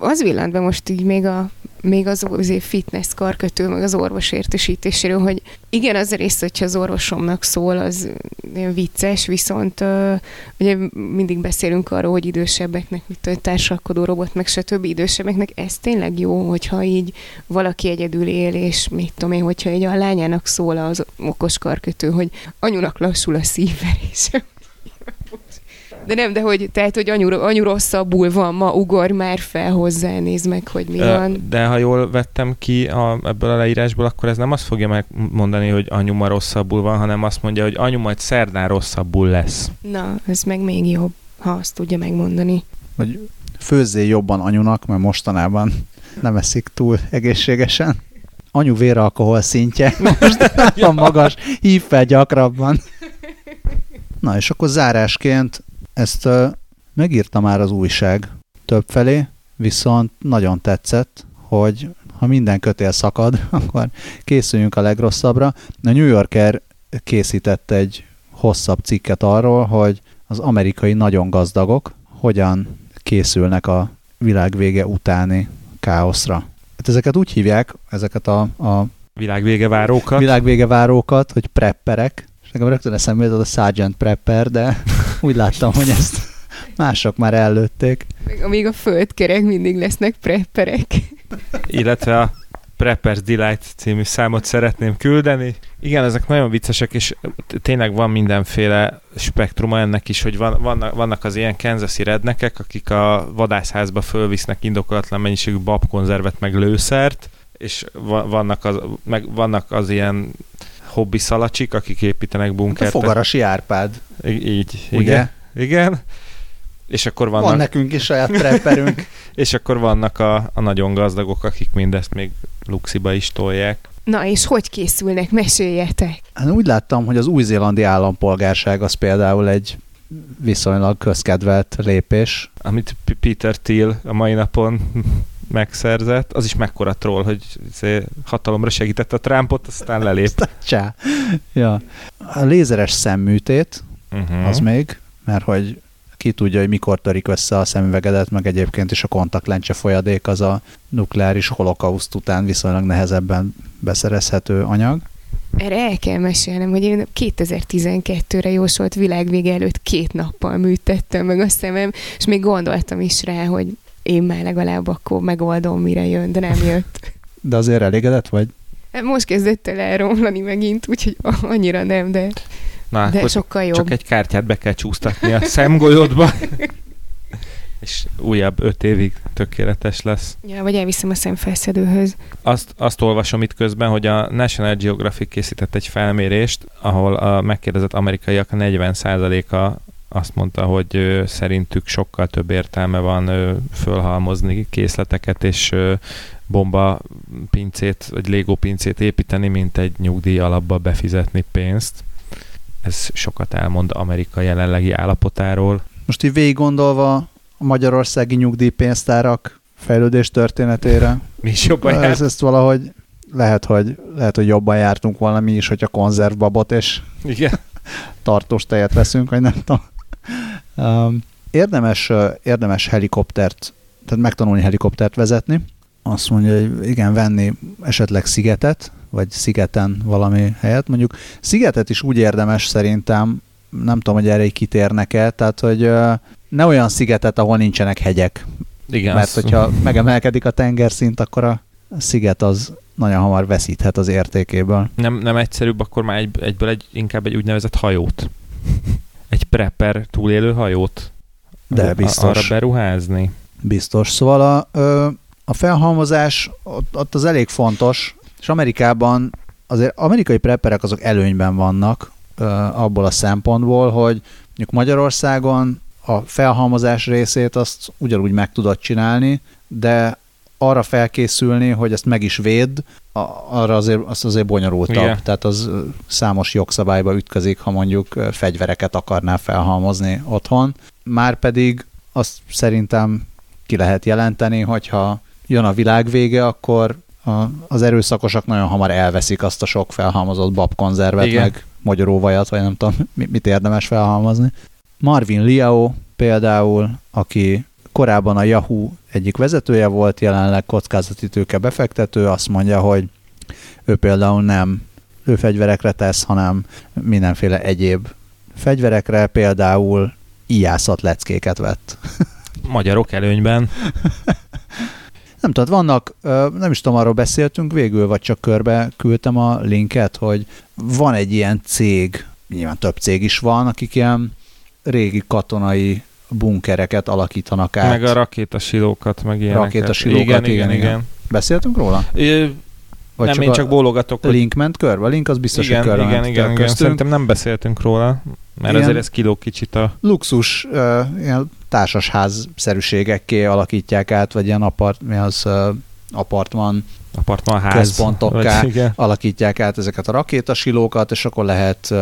az villant be most így még a még az azért fitness karkötő, meg az orvos értesítéséről, hogy igen, az a rész, hogyha az orvosomnak szól, az ilyen vicces, viszont uh, ugye mindig beszélünk arról, hogy idősebbeknek, mint a társalkodó robot, meg stb. idősebbeknek, ez tényleg jó, hogyha így valaki egyedül él, és mit tudom én, hogyha egy a lányának szól az okos karkötő, hogy anyunak lassul a szívverése. De nem, de hogy, tehát, hogy anyu, anyu rosszabbul van ma, ugor már fel hozzá, nézd meg, hogy mi van. De ha jól vettem ki a, ebből a leírásból, akkor ez nem azt fogja megmondani, hogy anyu ma rosszabbul van, hanem azt mondja, hogy anyu majd szerdán rosszabbul lesz. Na, ez meg még jobb, ha azt tudja megmondani. Vagy főzzé jobban anyunak, mert mostanában nem eszik túl egészségesen. Anyu véralkohol szintje most nagyon magas, hív fel gyakrabban. Na és akkor zárásként ezt uh, megírta már az újság többfelé, viszont nagyon tetszett, hogy ha minden kötél szakad, akkor készüljünk a legrosszabbra. A New Yorker készített egy hosszabb cikket arról, hogy az amerikai nagyon gazdagok hogyan készülnek a világvége utáni káoszra. Hát ezeket úgy hívják, ezeket a, a világvége várókat. Világvége várókat, hogy prepperek, és nekem rögtön eszembe jutott a Sergeant Prepper, de úgy láttam, hogy ezt mások már előtték. Még a földkerek mindig lesznek prepperek. Illetve a Preppers Delight című számot szeretném küldeni. Igen, ezek nagyon viccesek, és tényleg van mindenféle spektruma ennek is, hogy van, vannak, vannak az ilyen kansas rednekek, akik a vadászházba fölvisznek indokolatlan mennyiségű babkonzervet, meg lőszert, és vannak az, meg vannak az ilyen hobbi szalacsik, akik építenek bunkert. A fogarasi Árpád. Így, így Ugye? igen. Igen. És akkor vannak... Van nekünk is saját prepperünk. és akkor vannak a, a nagyon gazdagok, akik mindezt még luxiba is tolják. Na és hogy készülnek? Meséljetek! Hát úgy láttam, hogy az új-zélandi állampolgárság az például egy viszonylag közkedvelt lépés. Amit Peter Thiel a mai napon megszerzett, az is mekkora troll, hogy izé hatalomra segített a Trumpot, aztán lelép. Csá. Ja. A lézeres szemműtét, uh-huh. az még, mert hogy ki tudja, hogy mikor törik össze a szemüvegedet, meg egyébként is a kontaktlencse folyadék az a nukleáris holokauszt után viszonylag nehezebben beszerezhető anyag. Erre el kell mesélnem, hogy én 2012-re jósolt világvége előtt két nappal műtettem meg a szemem, és még gondoltam is rá, hogy én már legalább akkor megoldom, mire jön, de nem jött. De azért elégedett vagy? Hát most kezdett el elromlani megint, úgyhogy annyira nem, de, Na, de sokkal jobb. Csak egy kártyát be kell csúsztatni a szemgolyódba. és újabb öt évig tökéletes lesz. Ja, vagy elviszem a szemfelszedőhöz. Azt, azt olvasom itt közben, hogy a National Geographic készített egy felmérést, ahol a megkérdezett amerikaiak 40%-a azt mondta, hogy szerintük sokkal több értelme van fölhalmozni készleteket és bomba pincét, vagy Lego pincét építeni, mint egy nyugdíj alapba befizetni pénzt. Ez sokat elmond Amerika jelenlegi állapotáról. Most így végig gondolva a magyarországi nyugdíjpénztárak fejlődés történetére. Mi is jobban ez, ezt valahogy lehet, hogy, lehet, hogy jobban jártunk valami is, hogyha konzervbabot és Igen. tartós tejet veszünk, vagy nem tudom. Érdemes, érdemes helikoptert, tehát megtanulni helikoptert vezetni. Azt mondja, hogy igen, venni esetleg szigetet, vagy szigeten valami helyet. Mondjuk szigetet is úgy érdemes szerintem, nem tudom, hogy erre kitérnek-e, tehát hogy ne olyan szigetet, ahol nincsenek hegyek. Igen. Mert az... hogyha megemelkedik a tengerszint, akkor a a sziget az nagyon hamar veszíthet az értékéből. Nem, nem egyszerűbb akkor már egy, egyből egy, inkább egy úgynevezett hajót. Egy prepper túlélő hajót. De biztos. Arra beruházni. Biztos. Szóval a, a felhalmozás ott, ott az elég fontos, és Amerikában azért amerikai prepperek azok előnyben vannak abból a szempontból, hogy mondjuk Magyarországon a felhalmozás részét azt ugyanúgy meg tudod csinálni, de arra felkészülni, hogy ezt meg is védd, arra azért, az azért bonyolultabb. Igen. Tehát az számos jogszabályba ütközik, ha mondjuk fegyvereket akarnál felhalmozni otthon. Márpedig azt szerintem ki lehet jelenteni, hogyha jön a világ vége, akkor a, az erőszakosak nagyon hamar elveszik azt a sok felhalmozott babkonzervet, Igen. meg magyaróvajat, vagy nem tudom, mit érdemes felhalmozni. Marvin Liao például, aki korábban a Yahoo egyik vezetője volt, jelenleg kockázati tőke befektető, azt mondja, hogy ő például nem lőfegyverekre tesz, hanem mindenféle egyéb fegyverekre, például ijászat leckéket vett. Magyarok előnyben. Nem tudom, vannak, nem is tudom, arról beszéltünk végül, vagy csak körbe küldtem a linket, hogy van egy ilyen cég, nyilván több cég is van, akik ilyen régi katonai bunkereket alakítanak át. Meg a rakétasilókat, meg ilyeneket. Rakétasilókat, igen, igen, igen, igen. Beszéltünk róla? É, vagy nem, csak én csak bólogatok. Hogy... Link ment körbe? Link az biztos, igen, hogy körbe igen, igen, igen. Szerintem nem beszéltünk róla, mert ilyen azért ez kiló kicsit a... Luxus, uh, ilyen társasház-szerűségekké alakítják át, vagy ilyen apart, mi az, uh, apartman apartmanház központokká vagy, alakítják át ezeket a rakétasilókat, és akkor lehet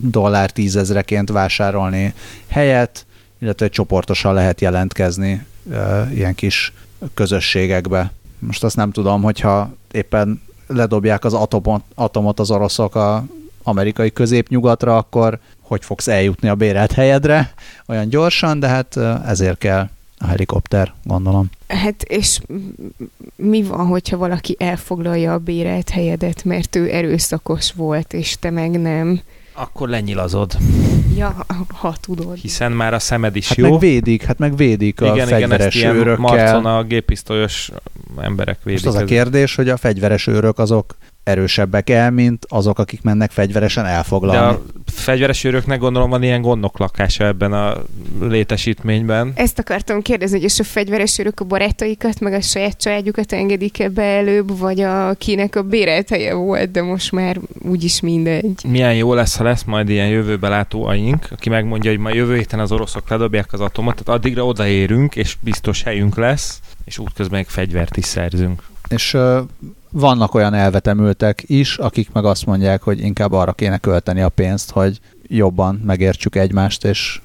dollár tízezreként vásárolni helyet, illetve csoportosan lehet jelentkezni ilyen kis közösségekbe. Most azt nem tudom, hogyha éppen ledobják az atomot, atomot az oroszok a amerikai középnyugatra, akkor hogy fogsz eljutni a bérelt helyedre olyan gyorsan, de hát ezért kell a helikopter, gondolom. Hát és mi van, hogyha valaki elfoglalja a bérelt helyedet, mert ő erőszakos volt, és te meg nem? Akkor lenyilazod. Ja, ha tudod. Hiszen már a szemed is hát jó. meg védik, hát meg védik a igen, fegyveres igen, őrökkel. Marcon a gépisztolyos emberek védik. Most az a kérdés, hogy a fegyveres őrök azok erősebbek el, mint azok, akik mennek fegyveresen elfoglalni. De a fegyveres őröknek gondolom van ilyen gondok lakása ebben a létesítményben. Ezt akartam kérdezni, hogy és a fegyveres őrök a barátaikat, meg a saját családjukat engedik ebbe előbb, vagy a kinek a bérelt helye volt, de most már úgyis mindegy. Milyen jó lesz, ha lesz majd ilyen jövőbe látó aink, aki megmondja, hogy ma jövő héten az oroszok ledobják az atomot, tehát addigra odaérünk, és biztos helyünk lesz, és útközben egy fegyvert is szerzünk. És uh, vannak olyan elvetemültek is, akik meg azt mondják, hogy inkább arra kéne költeni a pénzt, hogy jobban megértsük egymást, és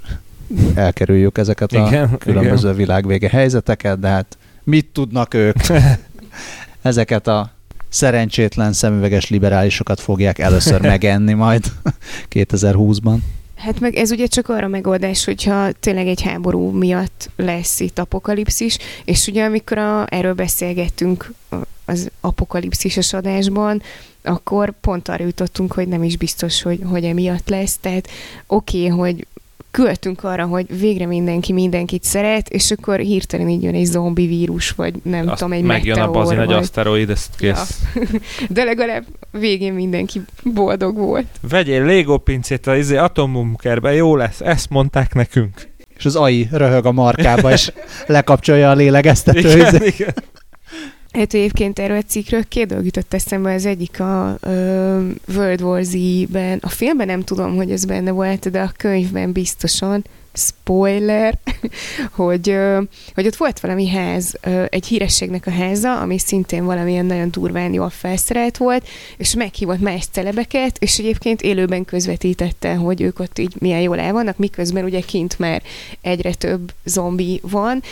elkerüljük ezeket a igen, különböző igen. világvége helyzeteket, de hát mit tudnak ők? ezeket a szerencsétlen szemüveges liberálisokat fogják először megenni majd 2020-ban. Hát meg ez ugye csak arra megoldás, hogyha tényleg egy háború miatt lesz itt apokalipszis, és ugye amikor a, erről beszélgettünk az apokalipszises adásban, akkor pont arra jutottunk, hogy nem is biztos, hogy, hogy emiatt lesz. Tehát oké, okay, hogy költünk arra, hogy végre mindenki mindenkit szeret, és akkor hirtelen így jön egy zombi vírus, vagy nem Azt tudom, egy megjön meteor, a bazin vagy... egy aszteroid, ezt kész. Ja. De legalább végén mindenki boldog volt. Vegyél Lego pincét az izé atombunkerbe, jó lesz, ezt mondták nekünk. És az AI röhög a markába, és lekapcsolja a lélegeztető. Igen, izé. igen. Hát egyébként erről a cikkről két dolog jutott eszembe, az egyik a ö, World War Z-ben, a filmben nem tudom, hogy ez benne volt, de a könyvben biztosan, spoiler, hogy, hogy ott volt valami ház, egy hírességnek a háza, ami szintén valamilyen nagyon durván jól felszerelt volt, és meghívott más celebeket, és egyébként élőben közvetítette, hogy ők ott így milyen jól el vannak, miközben ugye kint már egyre több zombi van,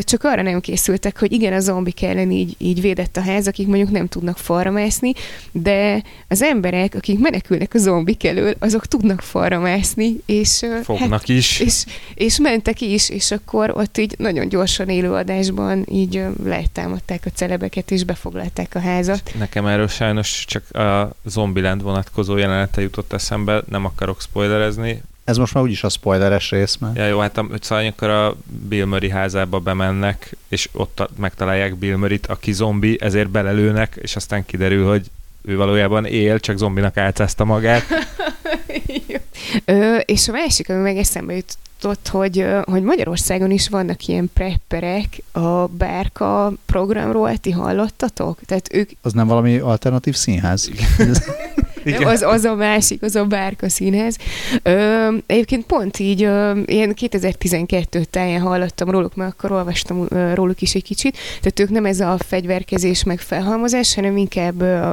csak arra nem készültek, hogy igen, a zombik ellen így, így védett a ház, akik mondjuk nem tudnak falra mászni, de az emberek, akik menekülnek a zombik elől, azok tudnak falra mászni, és fognak hát, is. És és, és mentek is, és akkor ott így nagyon gyorsan élőadásban így letámadták a celebeket, és befoglalták a házat. Nekem erről sajnos csak a Zombieland vonatkozó jelenete jutott eszembe, nem akarok spoilerezni. Ez most már úgyis a spoileres rész, mert... Ja, jó, hát szóval akkor a Bill Murray házába bemennek, és ott megtalálják Bill Murray-t, aki zombi, ezért belelőnek, és aztán kiderül, hogy ő valójában él, csak zombinak álcázta magát. Ö, és a másik, ami meg eszembe jutott, hogy, hogy Magyarországon is vannak ilyen prepperek a Bárka programról, ti hallottatok? Tehát ők... Az nem valami alternatív színház? Nem, az, az a másik, az a Bárka színház. Ö, egyébként pont így, ö, ilyen 2012 táján hallottam róluk, mert akkor olvastam ö, róluk is egy kicsit. Tehát ők nem ez a fegyverkezés meg felhalmozás, hanem inkább, ö,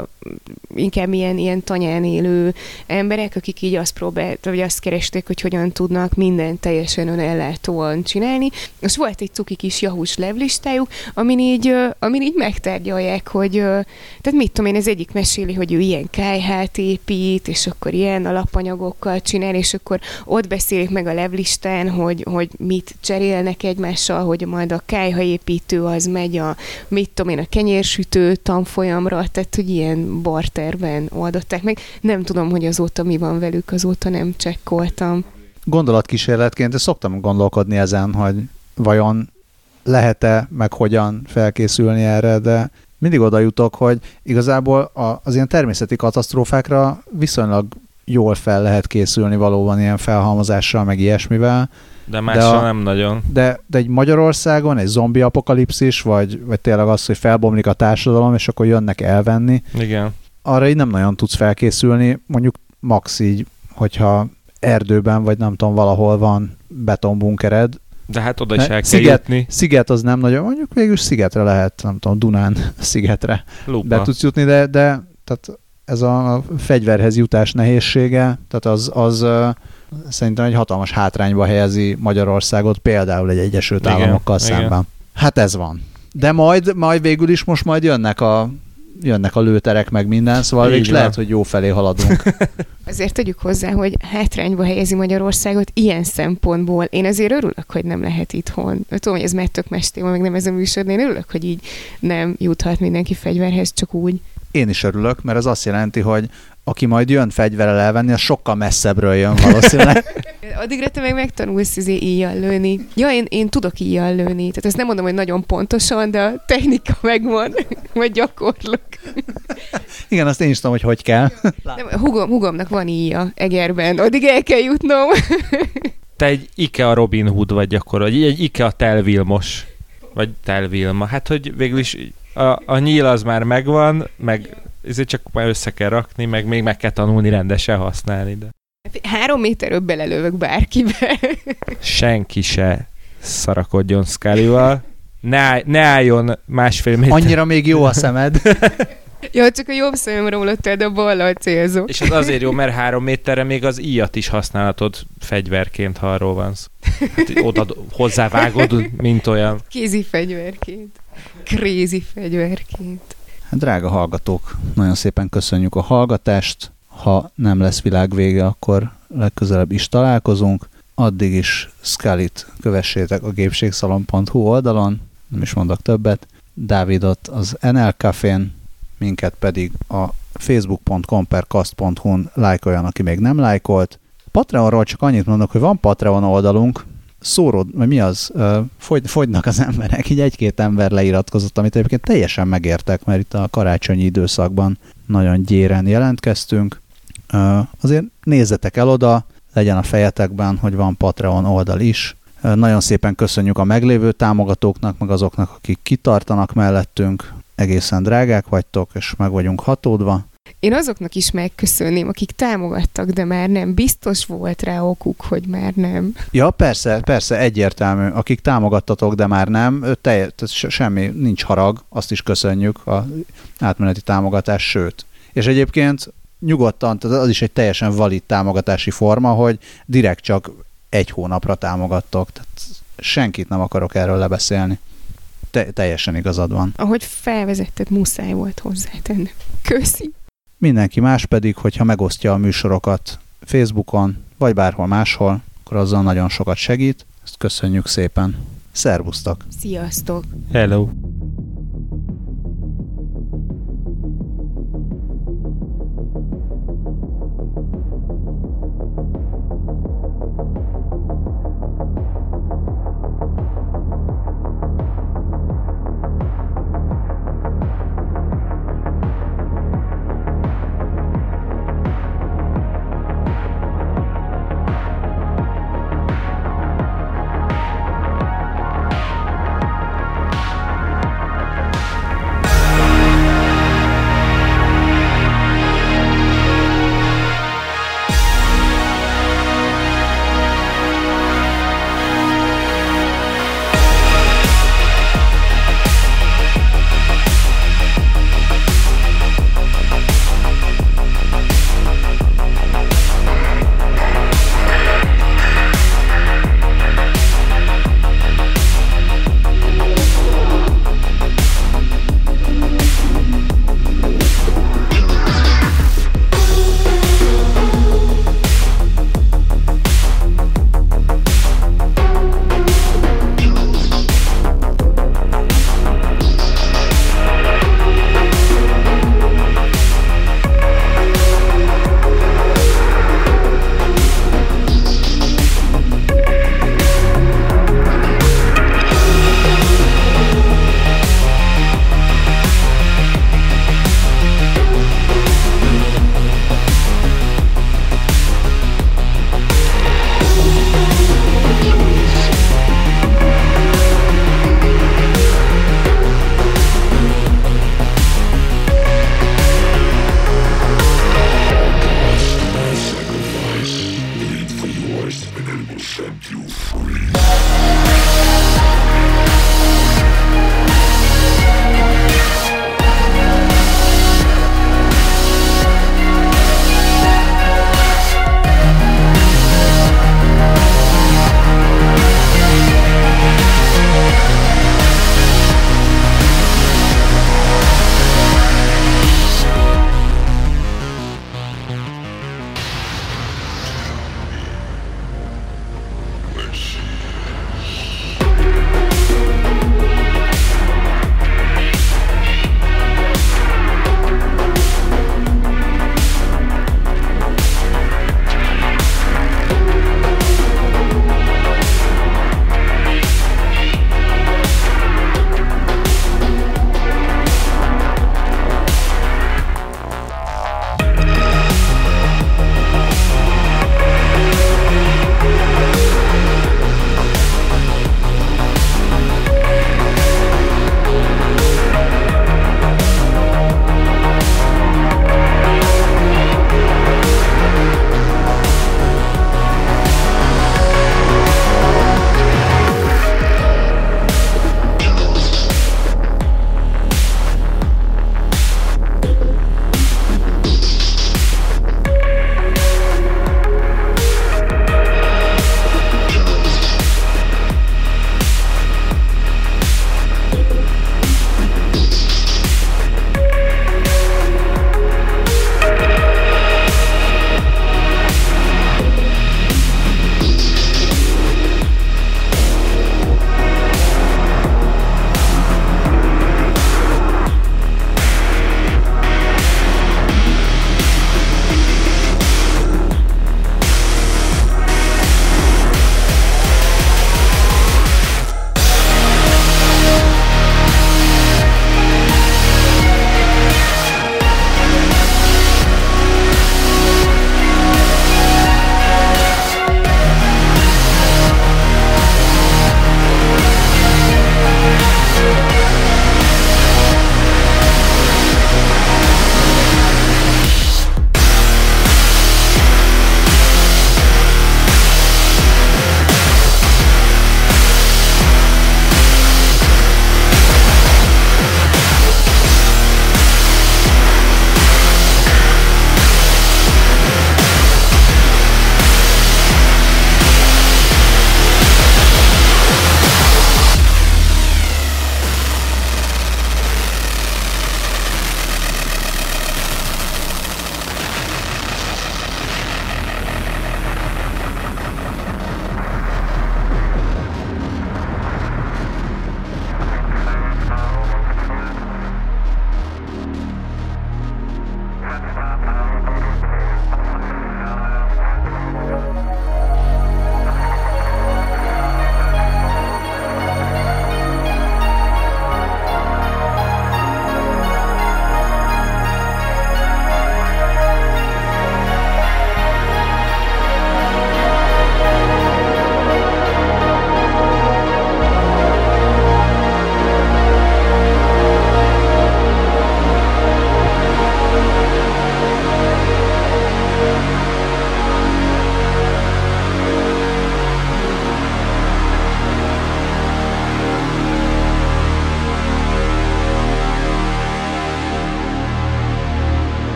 inkább ilyen, ilyen tanyán élő emberek, akik így azt próbált, vagy azt keresték, hogy hogyan tudnak mindent teljesen önellátóan csinálni. És volt egy cuki kis jahús levlistájuk, amin így, ö, amin így megtárgyalják, hogy ö, tehát mit tudom én, ez egyik meséli, hogy ő ilyen kájhát épít, és akkor ilyen alapanyagokkal csinál, és akkor ott beszélik meg a levlistán, hogy, hogy mit cserélnek egymással, hogy majd a kájhaépítő az megy a, mit tudom én, a kenyérsütő tanfolyamra, tehát hogy ilyen barterben oldották meg. Nem tudom, hogy azóta mi van velük, azóta nem csekkoltam. Gondolatkísérletként szoktam gondolkodni ezen, hogy vajon lehet-e, meg hogyan felkészülni erre, de mindig oda jutok, hogy igazából a, az ilyen természeti katasztrófákra viszonylag jól fel lehet készülni valóban ilyen felhalmozással, meg ilyesmivel. De mással nem nagyon. De, de egy Magyarországon egy zombi apokalipszis, vagy, vagy tényleg az, hogy felbomlik a társadalom, és akkor jönnek elvenni. Igen. Arra így nem nagyon tudsz felkészülni, mondjuk max így, hogyha erdőben, vagy nem tudom, valahol van betonbunkered, de hát oda is el kell sziget, jutni. Sziget az nem nagyon, mondjuk végül szigetre lehet, nem tudom, Dunán szigetre Lupa. be tudsz jutni, de, de tehát ez a fegyverhez jutás nehézsége, tehát az, az szerintem egy hatalmas hátrányba helyezi Magyarországot például egy Egyesült igen, Államokkal igen. szemben. Hát ez van. De majd, majd végül is most majd jönnek a jönnek a lőterek, meg minden, szóval végig lehet, hogy jó felé haladunk. Azért tegyük hozzá, hogy hátrányba helyezi Magyarországot ilyen szempontból. Én azért örülök, hogy nem lehet itthon. Tudom, hogy ez már tök mestéma, meg nem ez a műsor, de én örülök, hogy így nem juthat mindenki fegyverhez, csak úgy. Én is örülök, mert ez azt jelenti, hogy aki majd jön fegyverrel elvenni, az sokkal messzebbről jön valószínűleg. Addigra te meg megtanulsz izé íjjal lőni. Ja, én, én tudok íjjal lőni. Tehát ezt nem mondom, hogy nagyon pontosan, de a technika megvan, vagy gyakorlok. Igen, azt én is tudom, hogy hogy kell. Nem, hugom, hugomnak van íja Egerben, addig el kell jutnom. Te egy IKEA Robin Hood vagy gyakorlatilag, egy IKEA Telvilmos. Vagy Telvilma. Hát, hogy végül is a, a nyíl az már megvan, meg ezért csak már össze kell rakni, meg még meg kell tanulni rendesen használni. De. Három méterről belelövök bárkibe. Senki se szarakodjon Scully-val. Ne, ne álljon másfél méter. Annyira még jó a szemed. Ja, csak a jobb szemem romlott el, de a ballal célzó. És az azért jó, mert három méterre még az íjat is használhatod fegyverként, ha arról van szó. Hát oda hozzávágod, mint olyan. Kézi fegyverként. Krézi fegyverként. Hát, drága hallgatók, nagyon szépen köszönjük a hallgatást. Ha nem lesz világ vége, akkor legközelebb is találkozunk. Addig is Scully-t kövessétek a gépségszalon.hu oldalon, nem is mondok többet. Dávidot az NL Cafén, minket pedig a facebook.com per kast.hu-n lájkoljan, aki még nem lájkolt. Patreonról csak annyit mondok, hogy van Patreon oldalunk, szórod, vagy mi az, fogy, fogynak az emberek, így egy-két ember leiratkozott, amit egyébként teljesen megértek, mert itt a karácsonyi időszakban nagyon gyéren jelentkeztünk. Azért nézzetek el oda, legyen a fejetekben, hogy van Patreon oldal is. Nagyon szépen köszönjük a meglévő támogatóknak, meg azoknak, akik kitartanak mellettünk. Egészen drágák vagytok, és meg vagyunk hatódva. Én azoknak is megköszönném, akik támogattak, de már nem. Biztos volt rá okuk, hogy már nem. Ja, persze, persze, egyértelmű. Akik támogattatok, de már nem, te, semmi, nincs harag, azt is köszönjük a átmeneti támogatás, sőt. És egyébként nyugodtan, tehát az is egy teljesen valid támogatási forma, hogy direkt csak egy hónapra támogattok. Tehát senkit nem akarok erről lebeszélni. Te, teljesen igazad van. Ahogy felvezetted, muszáj volt hozzátenni. Köszi! Mindenki más pedig, hogyha megosztja a műsorokat Facebookon, vagy bárhol máshol, akkor azzal nagyon sokat segít. Ezt köszönjük szépen. Szervusztok! Sziasztok! Hello!